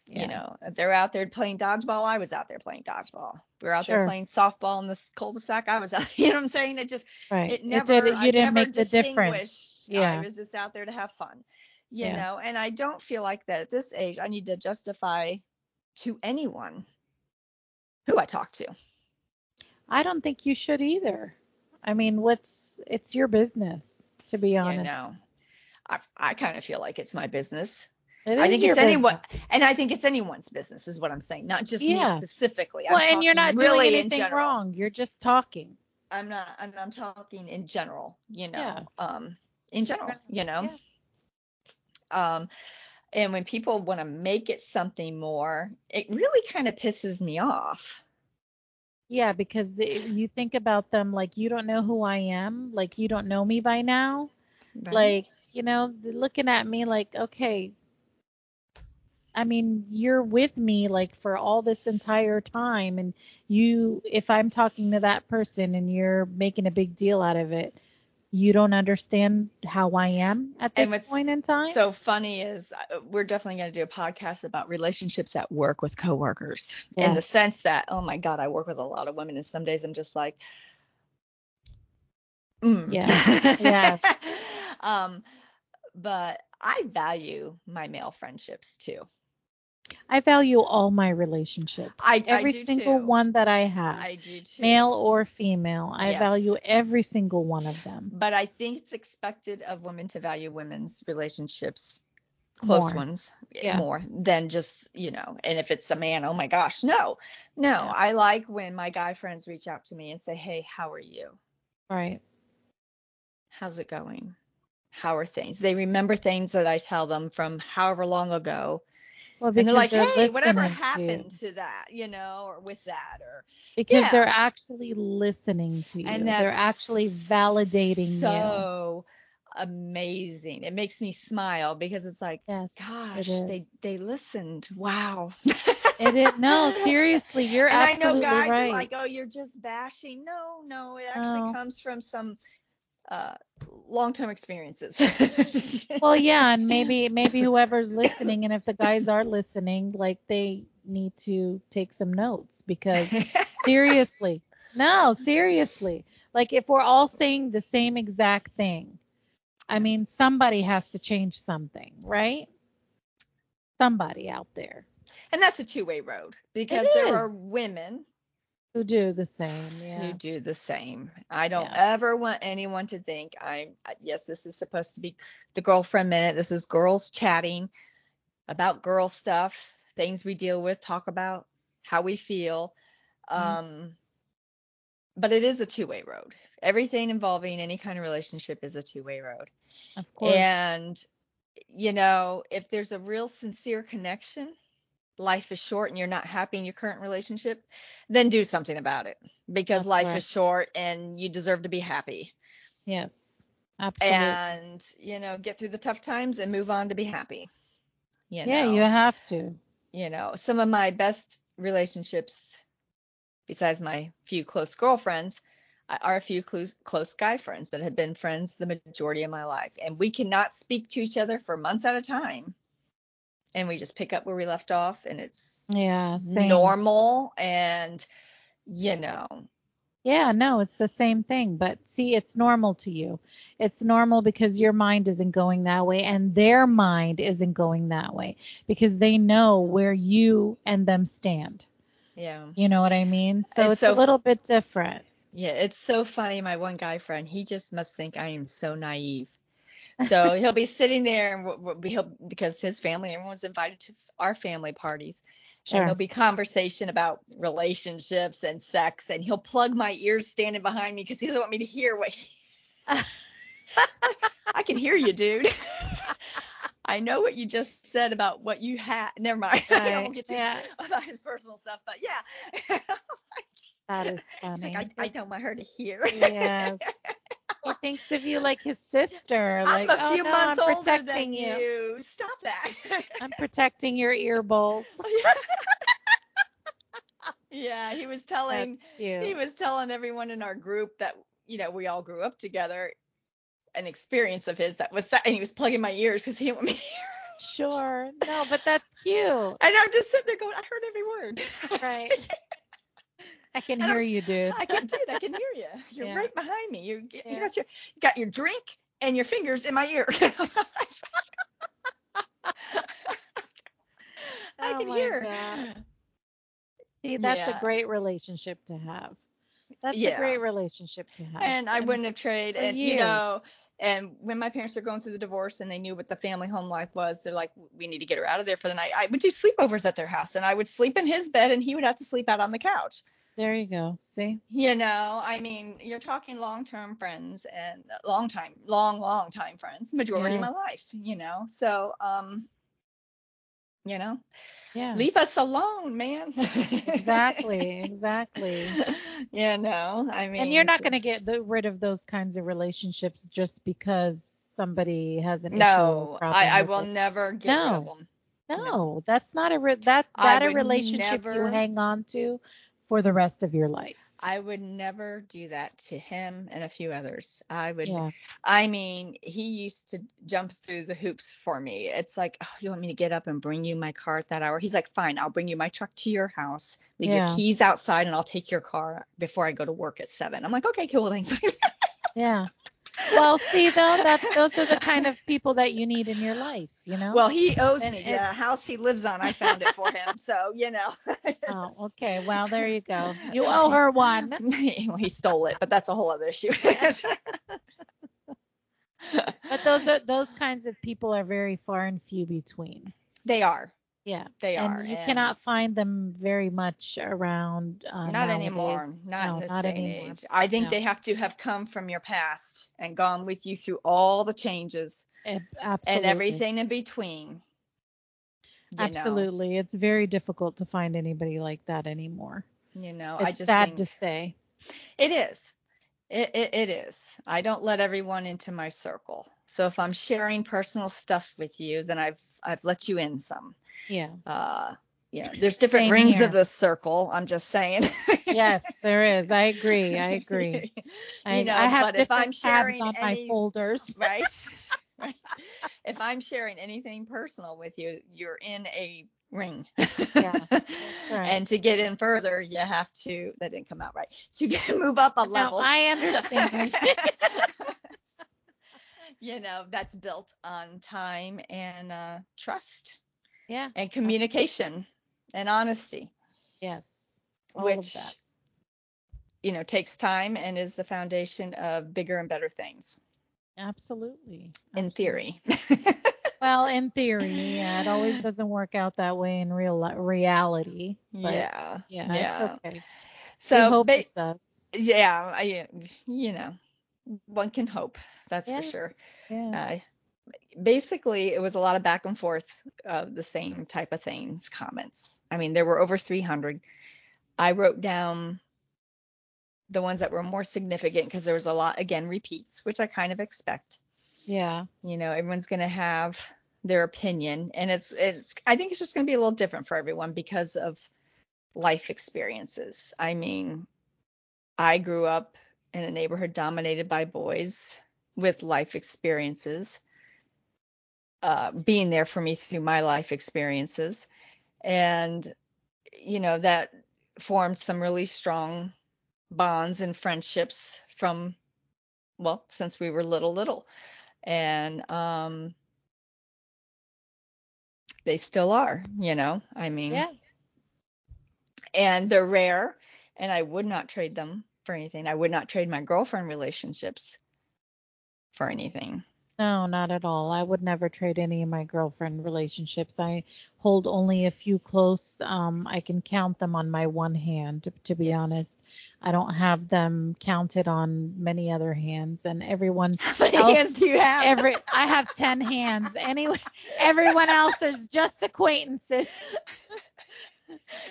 Yeah. You know, if they're out there playing dodgeball, I was out there playing dodgeball. We were out sure. there playing softball in the cul-de-sac. I was out. You know what I'm saying? It just, right. it never. It did, you I didn't make the difference. Yeah. I was just out there to have fun. You yeah. know, and I don't feel like that at this age. I need to justify to anyone who I talk to. I don't think you should either. I mean, what's it's your business to be honest. Yeah, no. I I kind of feel like it's my business. It I think it's anyone, and I think it's anyone's business, is what I'm saying, not just yeah. me specifically. Well, I'm and you're not really doing anything wrong. You're just talking. I'm not. I'm, I'm talking in general. You know. Yeah. Um. In general. You know. Yeah. Um. And when people want to make it something more, it really kind of pisses me off. Yeah, because the, you think about them like you don't know who I am, like you don't know me by now. Right. Like, you know, looking at me like, okay, I mean, you're with me like for all this entire time and you if I'm talking to that person and you're making a big deal out of it, you don't understand how I am at this point in time. So funny is uh, we're definitely going to do a podcast about relationships at work with coworkers in the sense that oh my god, I work with a lot of women and some days I'm just like mm. Yeah. Yeah. um but I value my male friendships too. I value all my relationships. I- I every do single too. one that I have. I do too. male or female. I Yes. value every single one of them. but I think it's expected of women to value women's relationships, close More. ones, eh, Yeah. more than just, you know, and if it's a man, oh my gosh, no. No, Yeah. I like when my guy friends reach out to me and say, hey, how are you? Right. How's it going? How are things? They remember things that I tell them from however long ago. Well, And they're like, they're hey, whatever listening to happened to that, you know, or with that, or Because Yeah. they're actually listening to you. and they're actually validating you. so amazing. It makes me smile because it's like, Yes. gosh, is. they they listened. Wow. It is no, seriously, you're and I absolutely know guys right. are like, oh, you're just bashing. No, no, it actually comes from some uh, long-term experiences. well, yeah, and maybe maybe whoever's listening, and if the guys are listening, like they need to take some notes because seriously, no, seriously, like if we're all saying the same exact thing, I mean, somebody has to change something, right? Somebody out there and that's a two-way road because there are women who do the same. Yeah. do the same. I don't Yeah. ever want anyone to think I'm yes, this is supposed to be the girlfriend minute. This is girls chatting about girl stuff, things we deal with, talk about how we feel. Mhm. Um but it is a two-way road. Everything involving any kind of relationship is a two-way road. Of course. And you know, if there's a real sincere connection, life is short and you're not happy in your current relationship, then do something about it because That's life correct. is short and you deserve to be happy. yes. Absolutely. And, you know, get through the tough times and move on to be happy. You yeah, know, you have to. you know, some of my best relationships besides my few close girlfriends are a few close, close guy friends that have been friends the majority of my life and we cannot speak to each other for months at a time and we just pick up where we left off and it's Yeah. Same. normal and you know Yeah, no, it's the same thing. But see, it's normal to you. It's normal because your mind isn't going that way and their mind isn't going that way because they know where you and them stand. yeah You know what I mean? So It's it's, so a little bit different. yeah it's so funny my one guy friend he just must think i am so naive so he'll be sitting there and we'll- be- he'll because his family everyone's invited to our family parties and Sure. there'll be conversation about relationships and sex and he'll plug my ears standing behind me because he doesn't want me to hear what he i can hear you dude i know what you just said about what you had never mind i won't get to yeah. about his personal stuff but yeah That is funny. like, I, I don't want her to hear. yes. He thinks of you like his sister. Like, oh, I'm a few oh no, months I'm older protecting than you. you. Stop that. I'm protecting your ear bowls. yeah, he was telling he was telling everyone in our group that you know we all grew up together. An experience of his that was that, and he was plugging my ears because he didn't want me to hear. Sure. No, but that's cute. And I'm just sitting there going, I heard every word. Right. I can And I hear was- you, dude. I can, dude, I can hear you. You're Yeah. right behind me. You, you Yeah. got your, you got your drink and your fingers in my ear. I Oh can my hear. God. See, that's Yeah. a great relationship to have. That's a great relationship to have. And I wouldn't have traded. And you know, years. and when my parents were going through the divorce and they knew what the family home life was, they're like, we need to get her out of there for the night. I would do sleepovers at their house, and I would sleep in his bed, and he would have to sleep out on the couch. There you go. See? You know, I mean, you're talking long-term friends and long time, long, long time friends, majority of my life. You know, so um, you know, Yeah. leave us alone, man. Exactly. Exactly. you know, I mean, and you're not going to get the, rid of those kinds of relationships just because somebody has an issue. No, I, I will it. never get rid of No. them. No, that's not a re- that that a relationship never- you hang on to for the rest of your life. I would never do that to him and a few others. I would Yeah. I mean, he used to jump through the hoops for me. It's like, oh, you want me to get up and bring you my car at that hour? He's like, fine, I'll bring you my truck to your house, leave Yeah. your keys outside, and I'll take your car before I go to work at seven. I'm like, okay, cool, thanks. Yeah. Well, see though that those are the kind of people that you need in your life, you know? well, he owes And me the house he lives on. I found it for him, so you know. Oh, okay. Well, there you go. You owe her one. well, he stole it, but that's a whole other issue. But those are those kinds of people are very far and few between. they are. Yeah. They and are. you and- cannot find them very much around uh, not anymore. Not no, in this not day anymore. age. I think No. they have to have come from your past and gone with you through all the changes and everything in between. Absolutely. It's very difficult to find anybody like that anymore. You know, It's I just sad to say. it is. It, it it is. I don't let everyone into my circle. So if I'm sharing personal stuff with you, then I've I've let you in some. Yeah. Uh, yeah. There's different Same rings here. of the circle. I'm just saying. Yes, there is. I agree. I agree. I, know, I have but if I'm different tabs sharing on any- my folders. right? right. If I'm sharing anything personal with you, you're in a ring. Yeah, right. And to get in further, you have to. That didn't come out right. To get move up a level. No. I understand. you know, that's built on time and uh, trust yeah. and communication and honesty, Yes. Which you know takes time and is the foundation of bigger and better things. Absolutely. In theory. Well, in theory, yeah, it always doesn't work out that way in real reality. But yeah. yeah, yeah. it's okay. So we hope ba- it does. yeah I, you know one can hope that's Yeah. for sure Yeah. uh, basically it was a lot of back and forth of the same type of things comments. I mean there were over 300 i wrote down the ones that were more significant because there was a lot again repeats which i kind of expect. Yeah. you know everyone's going to have their opinion and it's it's i think it's just going to be a little different for everyone because of life experiences. I mean i grew up in a neighborhood dominated by boys with life experiences uh, being there for me through my life experiences. And you know that formed some really strong bonds and friendships from well since we were little little. And um they still are you know i mean. Yeah. and they're rare and i would not trade them for anything. I would not trade my girlfriend relationships for anything No, not at all. I would never trade any of my girlfriend relationships. I hold only a few close. Um, I can count them on my one hand, to, to be Yes. honest. I don't have them counted on many other hands, and everyone how many Else- hands do you have every I have ten hands. Anyway, everyone else is just acquaintances.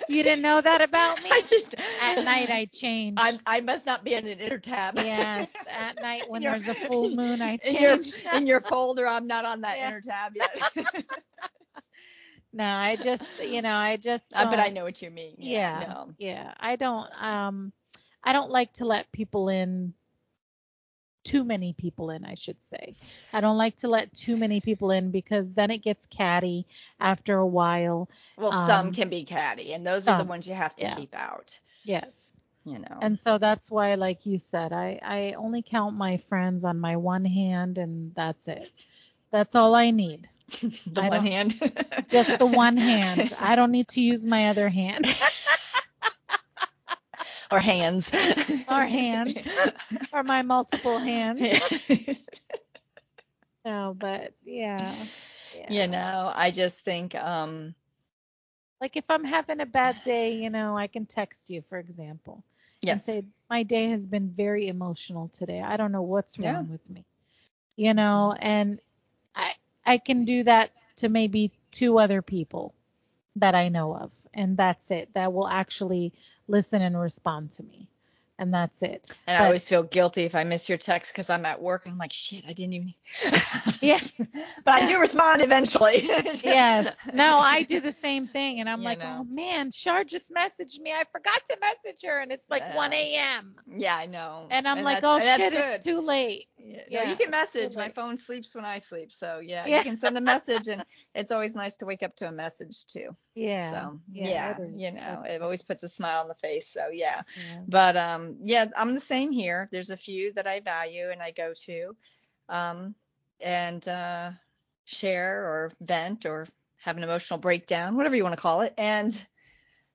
You didn't know that about me? I just At night I change. I'm, I must not be in an inner tab. yes, at night when Your- there's a full moon I in your, change. in your folder, I'm not on that Yeah. inner tab yet. No, I just you know I just. Uh, but I know what you mean. Yeah. No. Yeah, I don't um I don't like to let people in too many people in, I should say. I don't like to let too many people in because then it gets catty after a while. Well, some Um, can be catty, and those are the ones you have to yeah. keep out. Yes. You know. And so that's why like you said, I I only count my friends on my one hand and that's it. That's all I need. the I one hand. Just the one hand. I don't need to use my other hand. or hands. Or hands. or my multiple hands. No, but yeah. yeah. you know, I just think um Like if I'm having a bad day, you know, I can text you, for example, and yes. say my day has been very emotional today. I don't know what's Yeah. wrong with me. You know, and I I can do that to maybe two other people that I know of, and that's it. That will actually listen and respond to me. and that's it. And But- I always feel guilty if I miss your text because I'm at work and I'm like, shit, I didn't even. Yes. but I do respond eventually. yes. No, I do the same thing. And I'm You like, know. oh man, Char just messaged me. I forgot to message her. And it's like Yeah. 1 a.m. Yeah, I know. And I'm like, oh shit, it's too late. Yeah. No, you can message. My phone sleeps when I sleep. So yeah, Yeah. you can send a message and it's always nice to wake up to a message too. Yeah. So yeah, yeah, you know, it always puts a smile on the face. So yeah. Yeah. But um yeah, I'm the same here. There's a few that I value and I go to um and uh share or vent or have an emotional breakdown, whatever you want to call it. And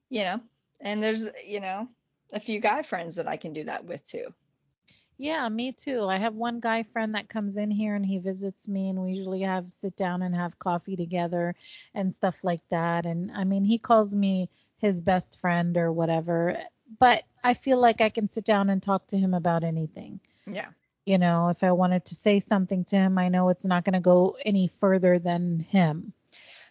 you know, and there's you know, a few guy friends that I can do that with too. Yeah, me too. I have one guy friend that comes in here and he visits me and we usually have sit down and have coffee together and stuff like that. And I mean, he calls me his best friend or whatever, but I feel like I can sit down and talk to him about anything. Yeah. You know, if I wanted to say something to him, I know it's not going to go any further than him.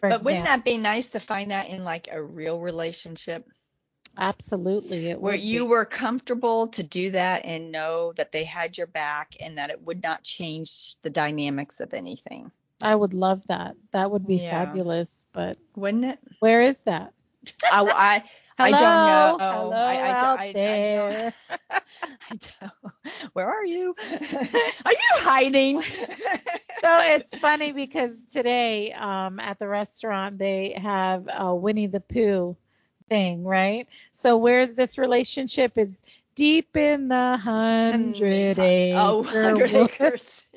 But wouldn't that be nice to find that in like a real relationship absolutely it where you be. were comfortable to do that and know that they had your back and that it would not change the dynamics of anything? I would love that. That would be Yeah. fabulous, but Wouldn't it? where is that? I, I, Hello, I don't know. hello I, I, out I, I, there. don't, I don't. Where are you? are you hiding? so it's funny because today um, at the restaurant they have a Winnie the Pooh thing, right? So where's this relationship? It's deep in the hundred mm. oh, acre. Oh, 100 acres.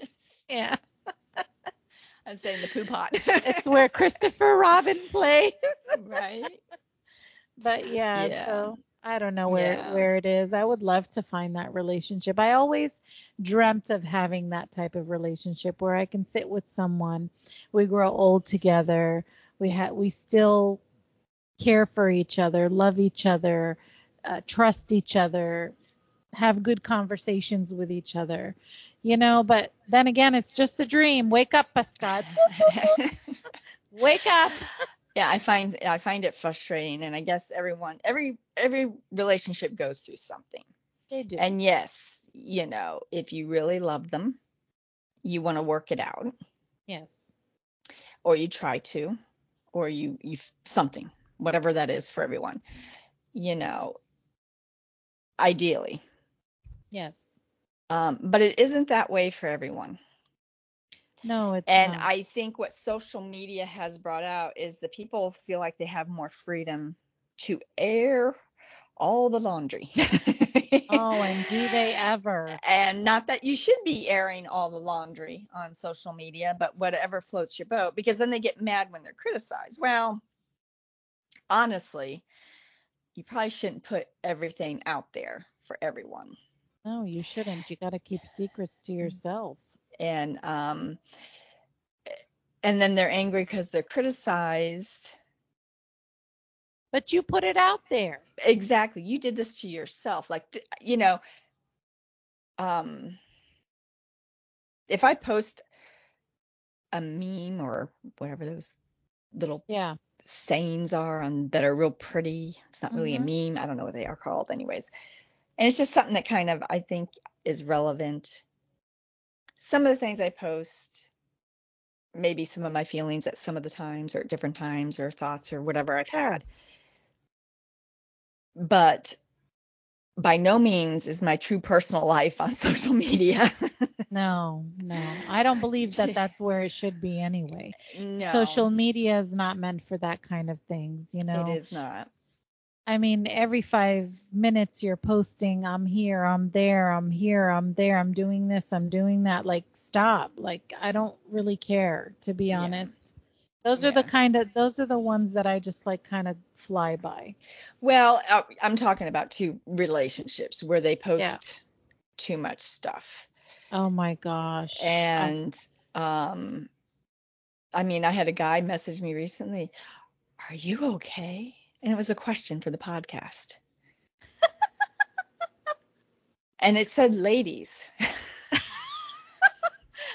Yeah, I'm saying the poo pot. it's where Christopher Robin plays. right. But yeah, Yeah. so I don't know where Yeah. where it is. I would love to find that relationship. I always dreamt of having that type of relationship where I can sit with someone, we grow old together, we have we still care for each other, love each other, uh, trust each other, have good conversations with each other. You know, but then again, it's just a dream. Wake up, Pascal. Wake up. yeah i find i find it frustrating and i guess everyone every every relationship goes through something They do. and yes you know if you really love them you want to work it out yes. or you try to or you you something whatever that is for everyone you know ideally Yes. um but it isn't that way for everyone No, it's And not. I think what social media has brought out is the people feel like they have more freedom to air all the laundry. Oh, and do they ever? And not that you should be airing all the laundry on social media, but whatever floats your boat, because then they get mad when they're criticized. Well, honestly, you probably shouldn't put everything out there for everyone. No, you shouldn't. You got to keep secrets to yourself. And um and then they're angry because they're criticized But you put it out there. exactly you did this to yourself like th- you know um if i post a meme or whatever those little Yeah. Sayings are on that are real pretty. It's not really Mhm. a meme. I don't know what they are called anyways. And it's just something that kind of i think is relevant. Some of the things i post maybe some of my feelings at some of the times or at different times or thoughts or whatever i've had. But by no means is my true personal life on social media No, no. I don't believe that that's where it should be anyway. no Social media is not meant for that kind of things, you know. it is not I mean, every five minutes you're posting, I'm here, I'm there, I'm here, I'm there, I'm doing this, I'm doing that. Like, stop. Like, I don't really care, to be honest. Those are the kind of, those are the ones that I just like kind of fly by. Well, uh, I'm talking about two relationships where they post too much stuff. Oh my gosh. And um I mean, I had a guy message me recently, "Are you okay?" And it was a question for the podcast. and it said ladies.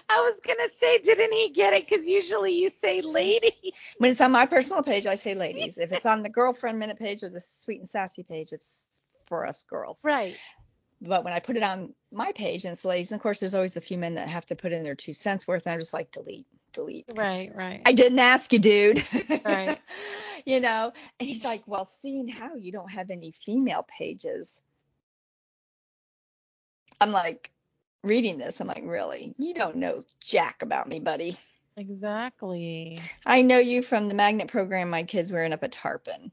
I was gonna say, didn't he get it? Because usually you say lady. When it's on my personal page, I say ladies. If it's on the girlfriend minute page or the sweet and sassy page, it's for us girls. Right. but when I put it on my page and it's ladies, and of course there's always the few men that have to put in their two cents worth, and I'm just like delete, delete. Right, right. I didn't ask you, dude. Right. you know, and he's like, well, seeing how you don't have any female pages, I'm like reading this. I'm like, really? You don't know jack about me, buddy. Exactly. I know you from the magnet program my kids were in up at Tarpon.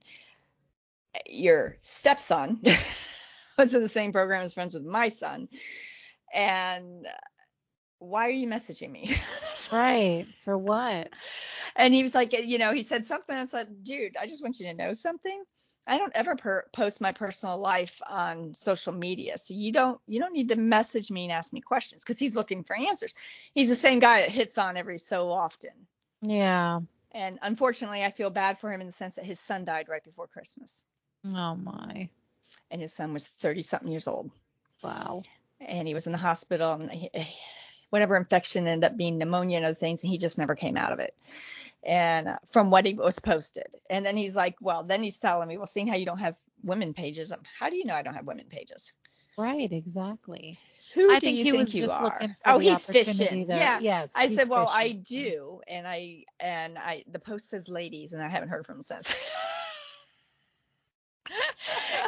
Your stepson was in the same program as friends with my son. And why are you messaging me? Right. For what? and he was like, you know, he said something. I said, dude, I just want you to know something. I don't ever per- post my personal life on social media, so you don't you don't need to message me and ask me questions because he's looking for answers. He's the same guy that hits on every so often. Yeah. And unfortunately, I feel bad for him in the sense that his son died right before Christmas, Oh my. and his son was 30 something years old, Wow. and he was in the hospital, and he, whatever infection ended up being pneumonia and other things, and he just never came out of it. And uh, from what he was posted, and then he's like, well, then he's telling me, well, seeing how you don't have women pages, how do you know I don't have women pages? Right. Exactly. Who I do think you he think was you just are? looking for oh, he's fishing. to- yeah. Yes. I said, well, I do, and I and I the post says ladies, and I haven't heard from him since.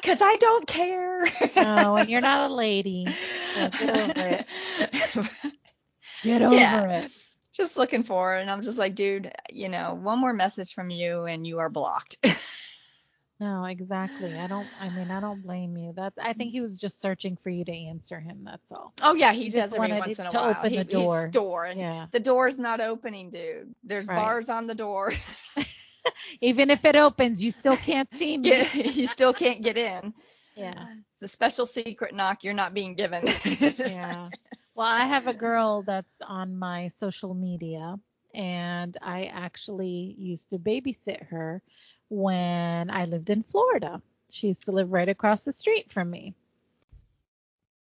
Cause I don't care. No, and you're not a lady. So get over it. Get over Yeah. it. Just looking for and I'm just like, dude, you know, one more message from you, and you are blocked. No, exactly. I don't. I mean, I don't blame you. That's. I think he was just searching for you to answer him. That's all. oh yeah, he, He does just every wanted once in a to while. open He- the door. He's door, and Yeah. the door's not opening, dude. There's Right. bars on the door. Even if it opens, you still can't see me. Yeah, you still can't get in. Yeah. It's a special secret knock you're not being given. Yeah. Well, I have a girl that's on my social media, and I actually used to babysit her when I lived in Florida. She used to live right across the street from me.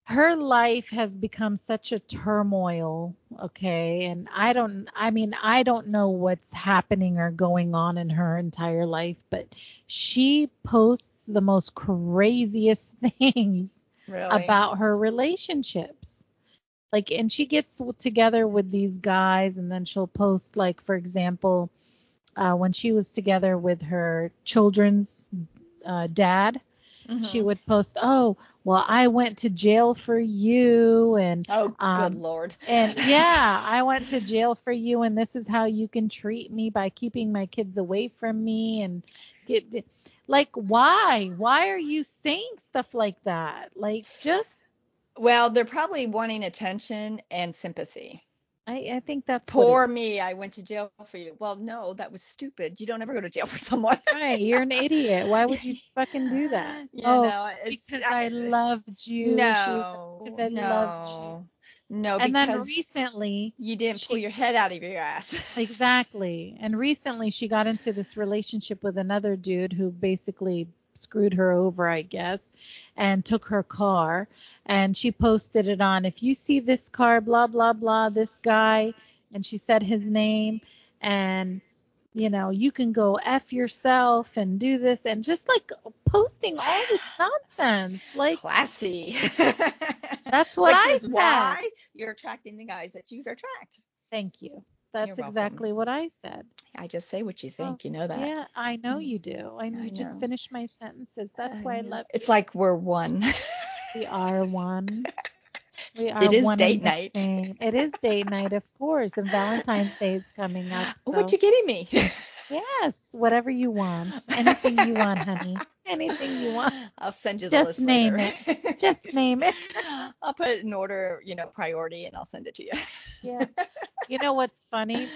Her life has become such a turmoil, okay? And I don't, I mean, I don't know what's happening or going on in her entire life, but she posts the most craziest things really? about her relationships. Like, and she gets together with these guys, and then she'll post, like, for example, uh, when she was together with her children's uh, dad, she Mhm. would post, "Oh, well, I went to jail for you," and Oh, um, good lord. and yeah, I went to jail for you, and this is how you can treat me by keeping my kids away from me, and get like, why? Why are you saying stuff like that? Like, just Well, they're probably wanting attention and sympathy. I, I think that's Poor me, I went to jail for you. Well, no, that was stupid. You don't ever go to jail for someone. right. You're an idiot. Why would you fucking do that? You oh, know, it's because I loved you. She No, 'cause I no, loved no, and then recently, you didn't pull your head out of your ass. exactly. And recently, she got into this relationship with another dude who basically screwed her over, I guess, and took her car. And she posted it on, if you see this car, blah, blah, blah, this guy, and she said his name, and you know, you can go F yourself and do this, and just like posting all this nonsense. Like, Classy. That's what Which I is said. why you're attracting the guys that you attract. thank you. That's welcome. exactly what I said. I just say what you think. you know that. Yeah, I know mm. you do. I, I you just know. finished my sentences. That's why I know. love It's like we're one. we are one. We are It is one date night. It is date night, of course, and Valentine's Day is coming up. So What you getting me? yes, whatever you want, anything you want, honey, anything you want. I'll send you the list. Just list name later. Just name it. I'll put it in order, you know, priority, and I'll send it to you. Yeah. You know what's funny?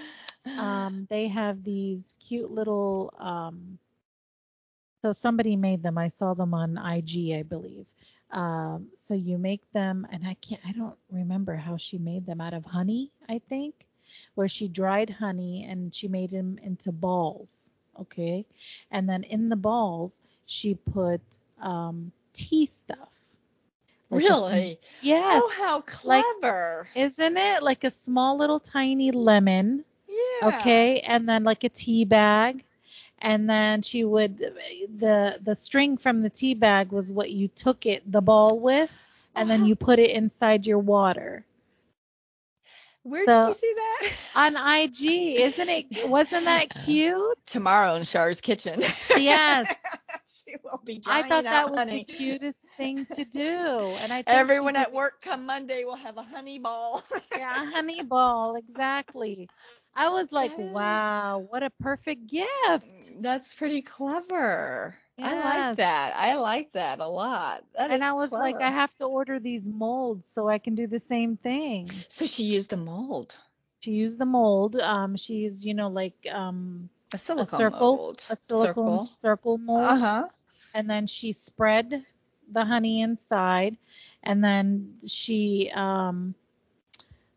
um, they have these cute little um, so somebody made them. I saw them on ig i believe. Um, so you make them and i can't i don't remember how she made them out of honey i think where she dried honey and she made them into balls okay? And then in the balls she put um, tea stuff Like a really? yes Oh, how like- clever. isn't it like a small little tiny lemon yeah. okay and then like a tea bag and then she would the the string from the tea bag was what you took it the ball with and then Uh-huh. you put it inside your water. Where So- did you see that? On IG, isn't it? Wasn't that cute? Tomorrow in Char's kitchen. Yes. she will be I thought that out was honey. the cutest thing to do, and I think Everyone at work come Monday will have a honey ball. yeah, a honey ball, exactly. I was like, wow, what a perfect gift. That's pretty clever. I like that. I like that a lot. That And I was like, I have to order these molds so I can do the same thing. So she used a mold, She used the mold. Um, she used, you know, like um a silicone circle, mold, a silicone circle, mold, Uh huh. And then she spread the honey inside, and then she um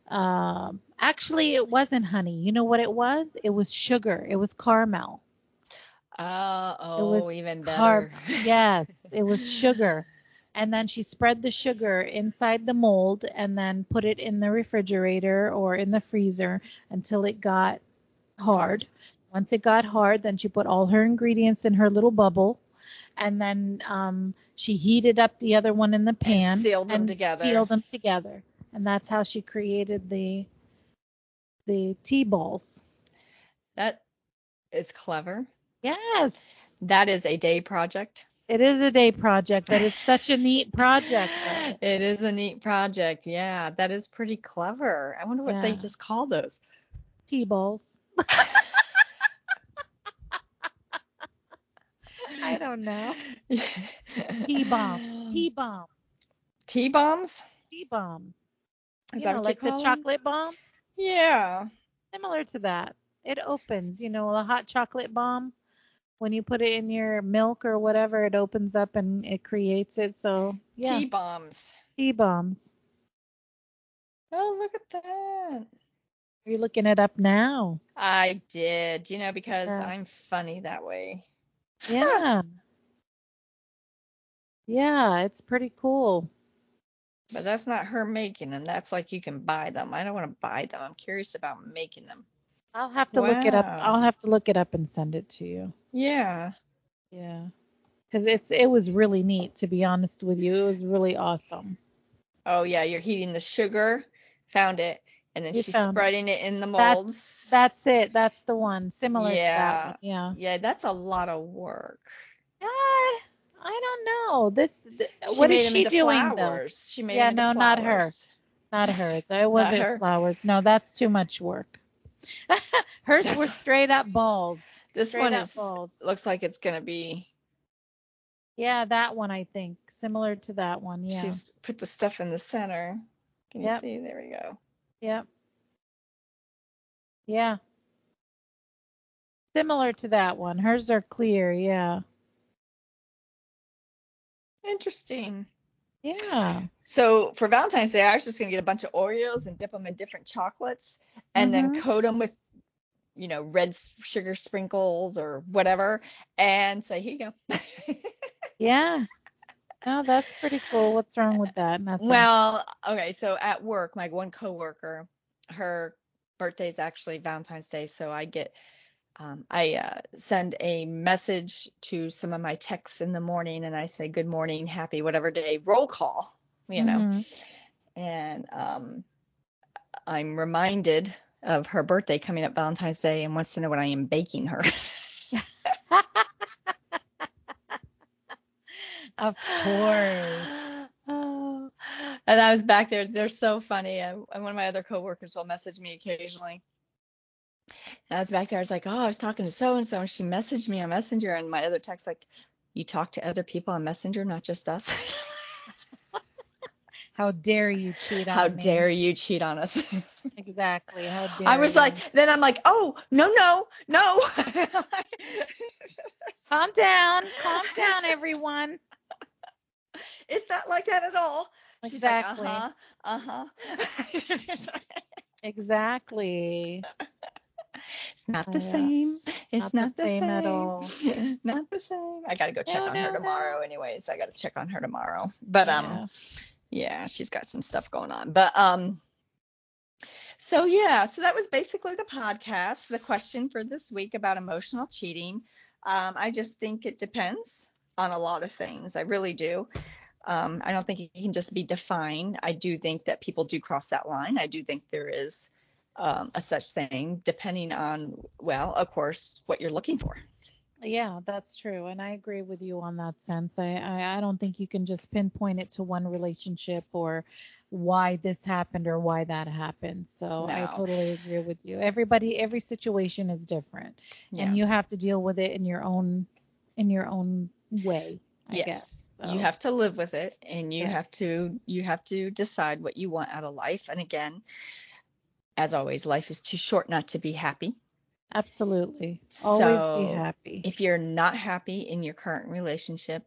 um actually it wasn't honey. You know what it was? It was sugar. It was caramel. Uh, oh, was even Car- better. yes, it was sugar. And then she spread the sugar inside the mold and then put it in the refrigerator or in the freezer until it got hard. Once it got hard, then she put all her ingredients in her little bubble and then um, she heated up the other one in the pan sealed them and together. Sealed them together. And that's how she created the the tea balls. That is clever. Yes. That is a day project. It is a day project, but it's such a neat project. It is a neat project. Yeah, that is pretty clever. I wonder what they just call those. Tea balls. don't know. T bomb. T bomb. T bombs. Tea bombs. Is you that know, what like the call 'em? chocolate bombs? Yeah. Similar to that. It opens, you know, a hot chocolate bomb. When you put it in your milk or whatever, it opens up and it creates it. So yeah, Tea bombs. T bombs. Oh, look at that. Are you looking it up now? I did, you know, because Yeah. I'm funny that way. Yeah. yeah, it's pretty cool. But that's not her making them. That's like you can buy them. I don't want to buy them. I'm curious about making them. I'll have to look it up. Wow. I'll have to look it up and send it to you. Yeah. Yeah. Cuz it's it was really neat to be honest with you. It was really awesome. Oh yeah, you're heating the sugar. Found it. And then You she's found it. spreading it in the molds. That's it. That's the one. Similar to Yeah. that one. Yeah. yeah, that's a lot of work. Uh, I don't know. This th- what is she doing flowers. She made Yeah, no, not her. Not her. That wasn't her. flowers. No, that's too much work. Hers were straight up balls. This straight one is balls. looks like it's gonna be. Yeah, that one I think similar to that one. Yeah. She's put the stuff in the center. Can you see? There we go. Yep. Yeah. Similar to that one. Hers are clear. Yeah. Interesting. Yeah. So for Valentine's Day, I was just gonna get a bunch of Oreos and dip them in different chocolates, and then Mhm. coat them with, you know, red sugar sprinkles or whatever, and say, here you go. Yeah. No, that's pretty cool. What's wrong with that? Nothing. Well, okay, so at work, my one coworker, her birthday is actually Valentine's Day, so I get um, I uh, send a message to some of my texts in the morning, and I say good morning, happy whatever day, roll call, you know, Mhm. and um, I'm reminded of her birthday coming up Valentine's Day, and wants to know what I am baking her. of course. Oh, and I was back there. They're so funny. And, one of my other coworkers will message me occasionally. And I was back there. I was like, oh, I was talking to so and so, and she messaged me on Messenger. And my other text like, you talk to other people on Messenger, not just us. How dare you cheat on us. How me? dare you cheat on us? Exactly. How dare I was you. like, then I'm like, oh, no, no, no. calm down, calm down, everyone. It's not like that at all. Exactly. She's like, uh-huh, uh-huh. Exactly. It's not the Yeah. same. It's Not not, the same at all. not the same. I gotta go check No, on no, her no. tomorrow. Anyways, I gotta check on her tomorrow. But Yeah. um, yeah, she's got some stuff going on. But um, so yeah, so that was basically the podcast. The question for this week about emotional cheating. Um, I just think it depends on a lot of things. I really do. Um, I don't think it can just be defined. I do think that people do cross that line. I do think there is um, a such thing, depending on, well, of course, what you're looking for. Yeah, that's true, and I agree with you on that sense. I, I I don't think you can just pinpoint it to one relationship or why this happened or why that happened. So I totally agree with you. Everybody, every situation is different, Yeah. and you have to deal with it in your own in your own way. I yes. guess. So, You have to live with it and you have to you have to decide what you want out of life. And again, as always, life is too short not to be happy. absolutely always So, be happy. If you're not happy in your current relationship,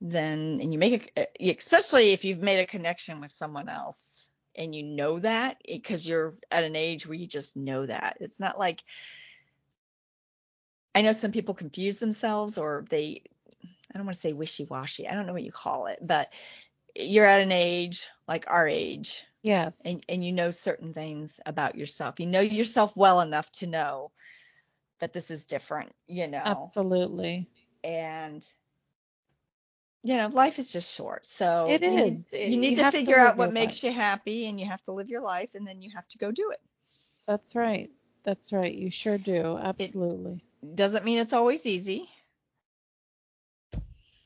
then and you make a eh, especially if you've made a connection with someone else and you know that because you're at an age where you just know that. It's not like I know some people confuse themselves or they I don't want to say wishy-washy. I don't know what you call it, but you're at an age like our age yes. and, and you know certain things about yourself. You know yourself well enough to know that this is different, you know. Absolutely. And you know, life is just short. So It you need- You need you to have to figure out what makes life. you happy and you have to live your life and then you have to go do it. That's right. That's right. You sure do. Absolutely. Doesn't mean it's always easy.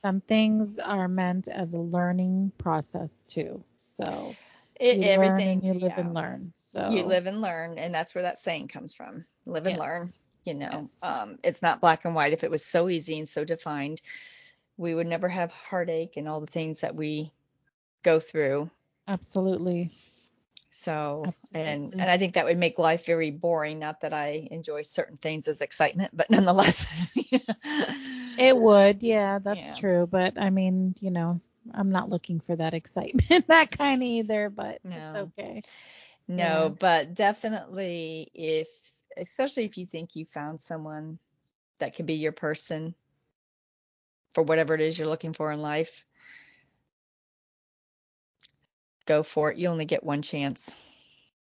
Some things are meant as a learning process too. So It, you everything you live yeah. and learn. So You live and learn and that's where that saying comes from. Live and Yes. learn. You know, Yes. um, it's not black and white. If it was so easy and so defined, we would never have heartache and all the things that we go through. Absolutely. So, and and I think that would make life very boring. Not that I enjoy certain things as excitement, but nonetheless, It would, yeah, that's Yeah. true. But I mean, you know, I'm not looking for that excitement, that kind either, but No. it's okay. No, Yeah. but definitely if, especially if you think you found someone that could be your person for whatever it is you're looking for in life, go for it. You only get one chance.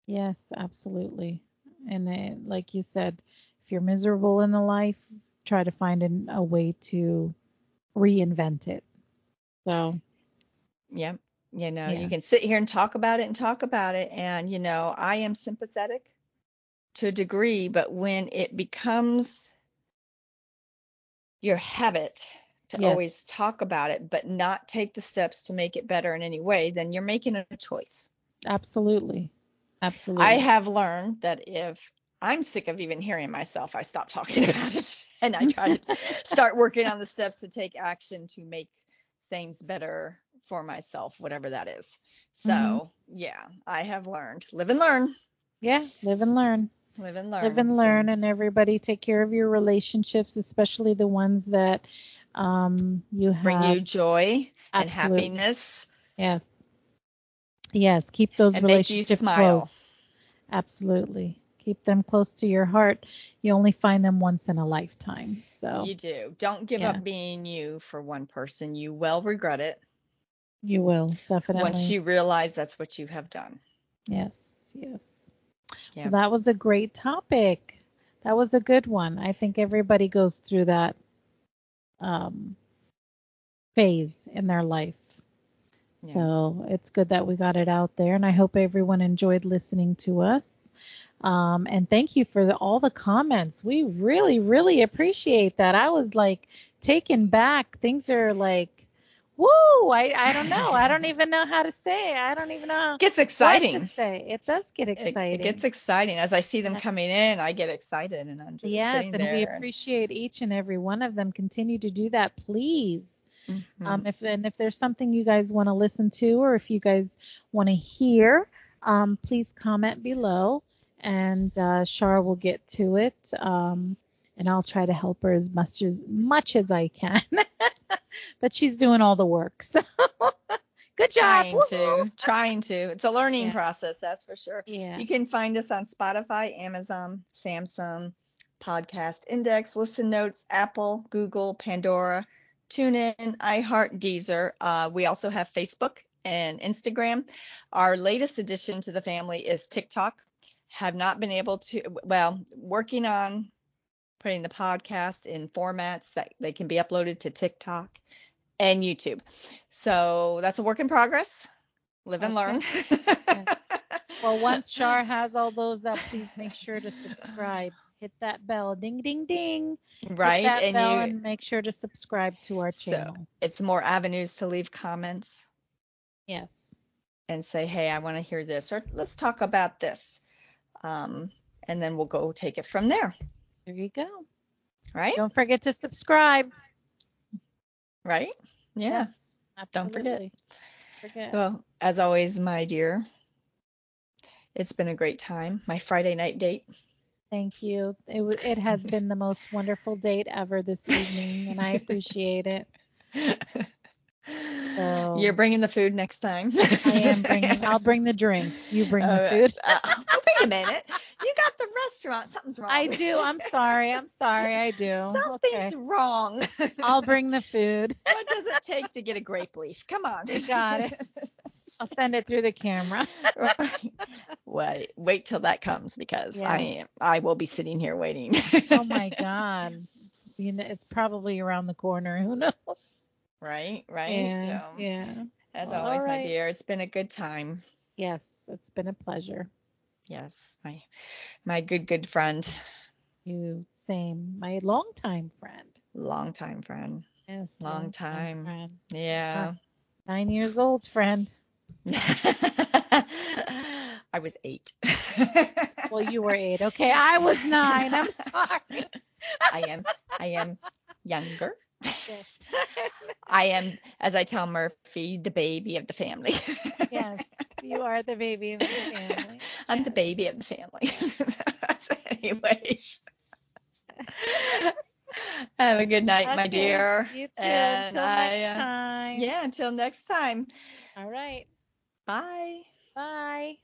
Yes, absolutely. And it, like you said, if you're miserable in the life, try to find an, a way to reinvent it. So, Yep. You know, Yeah. you can sit here and talk about it and talk about it. And, you know, I am sympathetic to a degree, but when it becomes your habit to Yes. always talk about it, but not take the steps to make it better in any way, then you're making a choice. absolutely. Absolutely. I have learned that if I'm sick of even hearing myself, I stop talking about it and I try to start working on the steps to take action to make things better for myself, whatever that is. So, Mhm. yeah, I have learned. Live and learn. yeah, live and learn. Live and learn. live and So, learn and everybody take care of your relationships especially the ones that um you have bring you joy and happiness yes yes keep those and relationships smile. close absolutely keep them close to your heart you only find them once in a lifetime so You do. Don't give Yeah. up being you for one person. You will regret it You will definitely once you realize that's what you have done. yes yes Yeah. well, that was a great topic that was a good one i think everybody goes through that um phase in their life Yeah. So it's good that we got it out there, and I hope everyone enjoyed listening to us. Um, and thank you for the, all the comments. We really, really appreciate that. I was like taken back. Things are like, woo! I, I don't know. I don't even know how to say. it. I don't even know It gets what exciting. to say. It does get exciting. It, gets exciting as I see them coming in. I get excited, and I'm just yes, and we appreciate each and every one of them. Continue to do that, please. Mhm. Um, if and if there's something you guys want to listen to, or if you guys want to hear, um, please comment below, and uh, Shar will get to it. Um, and I'll try to help her as much as much as I can. but she's doing all the work, so good job. trying Woohoo! to, trying to. It's a learning Yeah. process, that's for sure. Yeah. You can find us on Spotify, Amazon, Samsung, Podcast Index, Listen Notes, Apple, Google, Pandora, TuneIn, iHeart, Deezer. Uh, we also have Facebook and Instagram. Our latest addition to the family is TikTok. Have not been able to, well, working on putting the podcast in formats that they can be uploaded to TikTok and YouTube. So that's a work in progress. Live and learn. well, once Char has all those up, please make sure to subscribe. Hit that bell, ding, ding, ding. Right, Hit that and bell you. and make sure to subscribe to our channel. so it's more avenues to leave comments yes. and say, hey, I want to hear this, or let's talk about this. Um, and then we'll go take it from there. There you go. Right? Don't forget to subscribe. Right? Yeah. Yes, Don't forget. Forget. Well, as always, my dear, it's been a great time. My Friday night date. Thank you. It w- it has been the most wonderful date ever this evening, and I appreciate it. So- You're bringing the food next time. I am bringing. I'll bring the drinks. You bring the Uh, food. Wait a minute. You got the restaurant. Something's wrong. I do. I'm sorry. I'm sorry. I do. Something's Okay. wrong. I'll bring the food. what does it take to get a grape leaf? Come on. You got it. I'll send it through the camera. wait, wait till that comes because Yeah. I am. I will be sitting here waiting. Oh my God. You know, it's probably around the corner. Who knows? right, right. Yeah. Yeah. As Well, always, all my dear, it's been a good time. Yes. It's been a pleasure. Yes, my my good good friend, You same. My longtime friend. longtime friend. Yes. Long longtime time. Friend. Yeah. Nine years old friend. I was eight. Well, you were eight. Okay. I was nine. I'm sorry. I am I am younger. Yes. I am, as I tell Murphy, the baby of the family. Yes. You are the baby of the family. I'm the baby of the family. Anyways. Have a good night, my dear. You too. And Until I, next uh, time. Yeah, until next time. All right. Bye. Bye.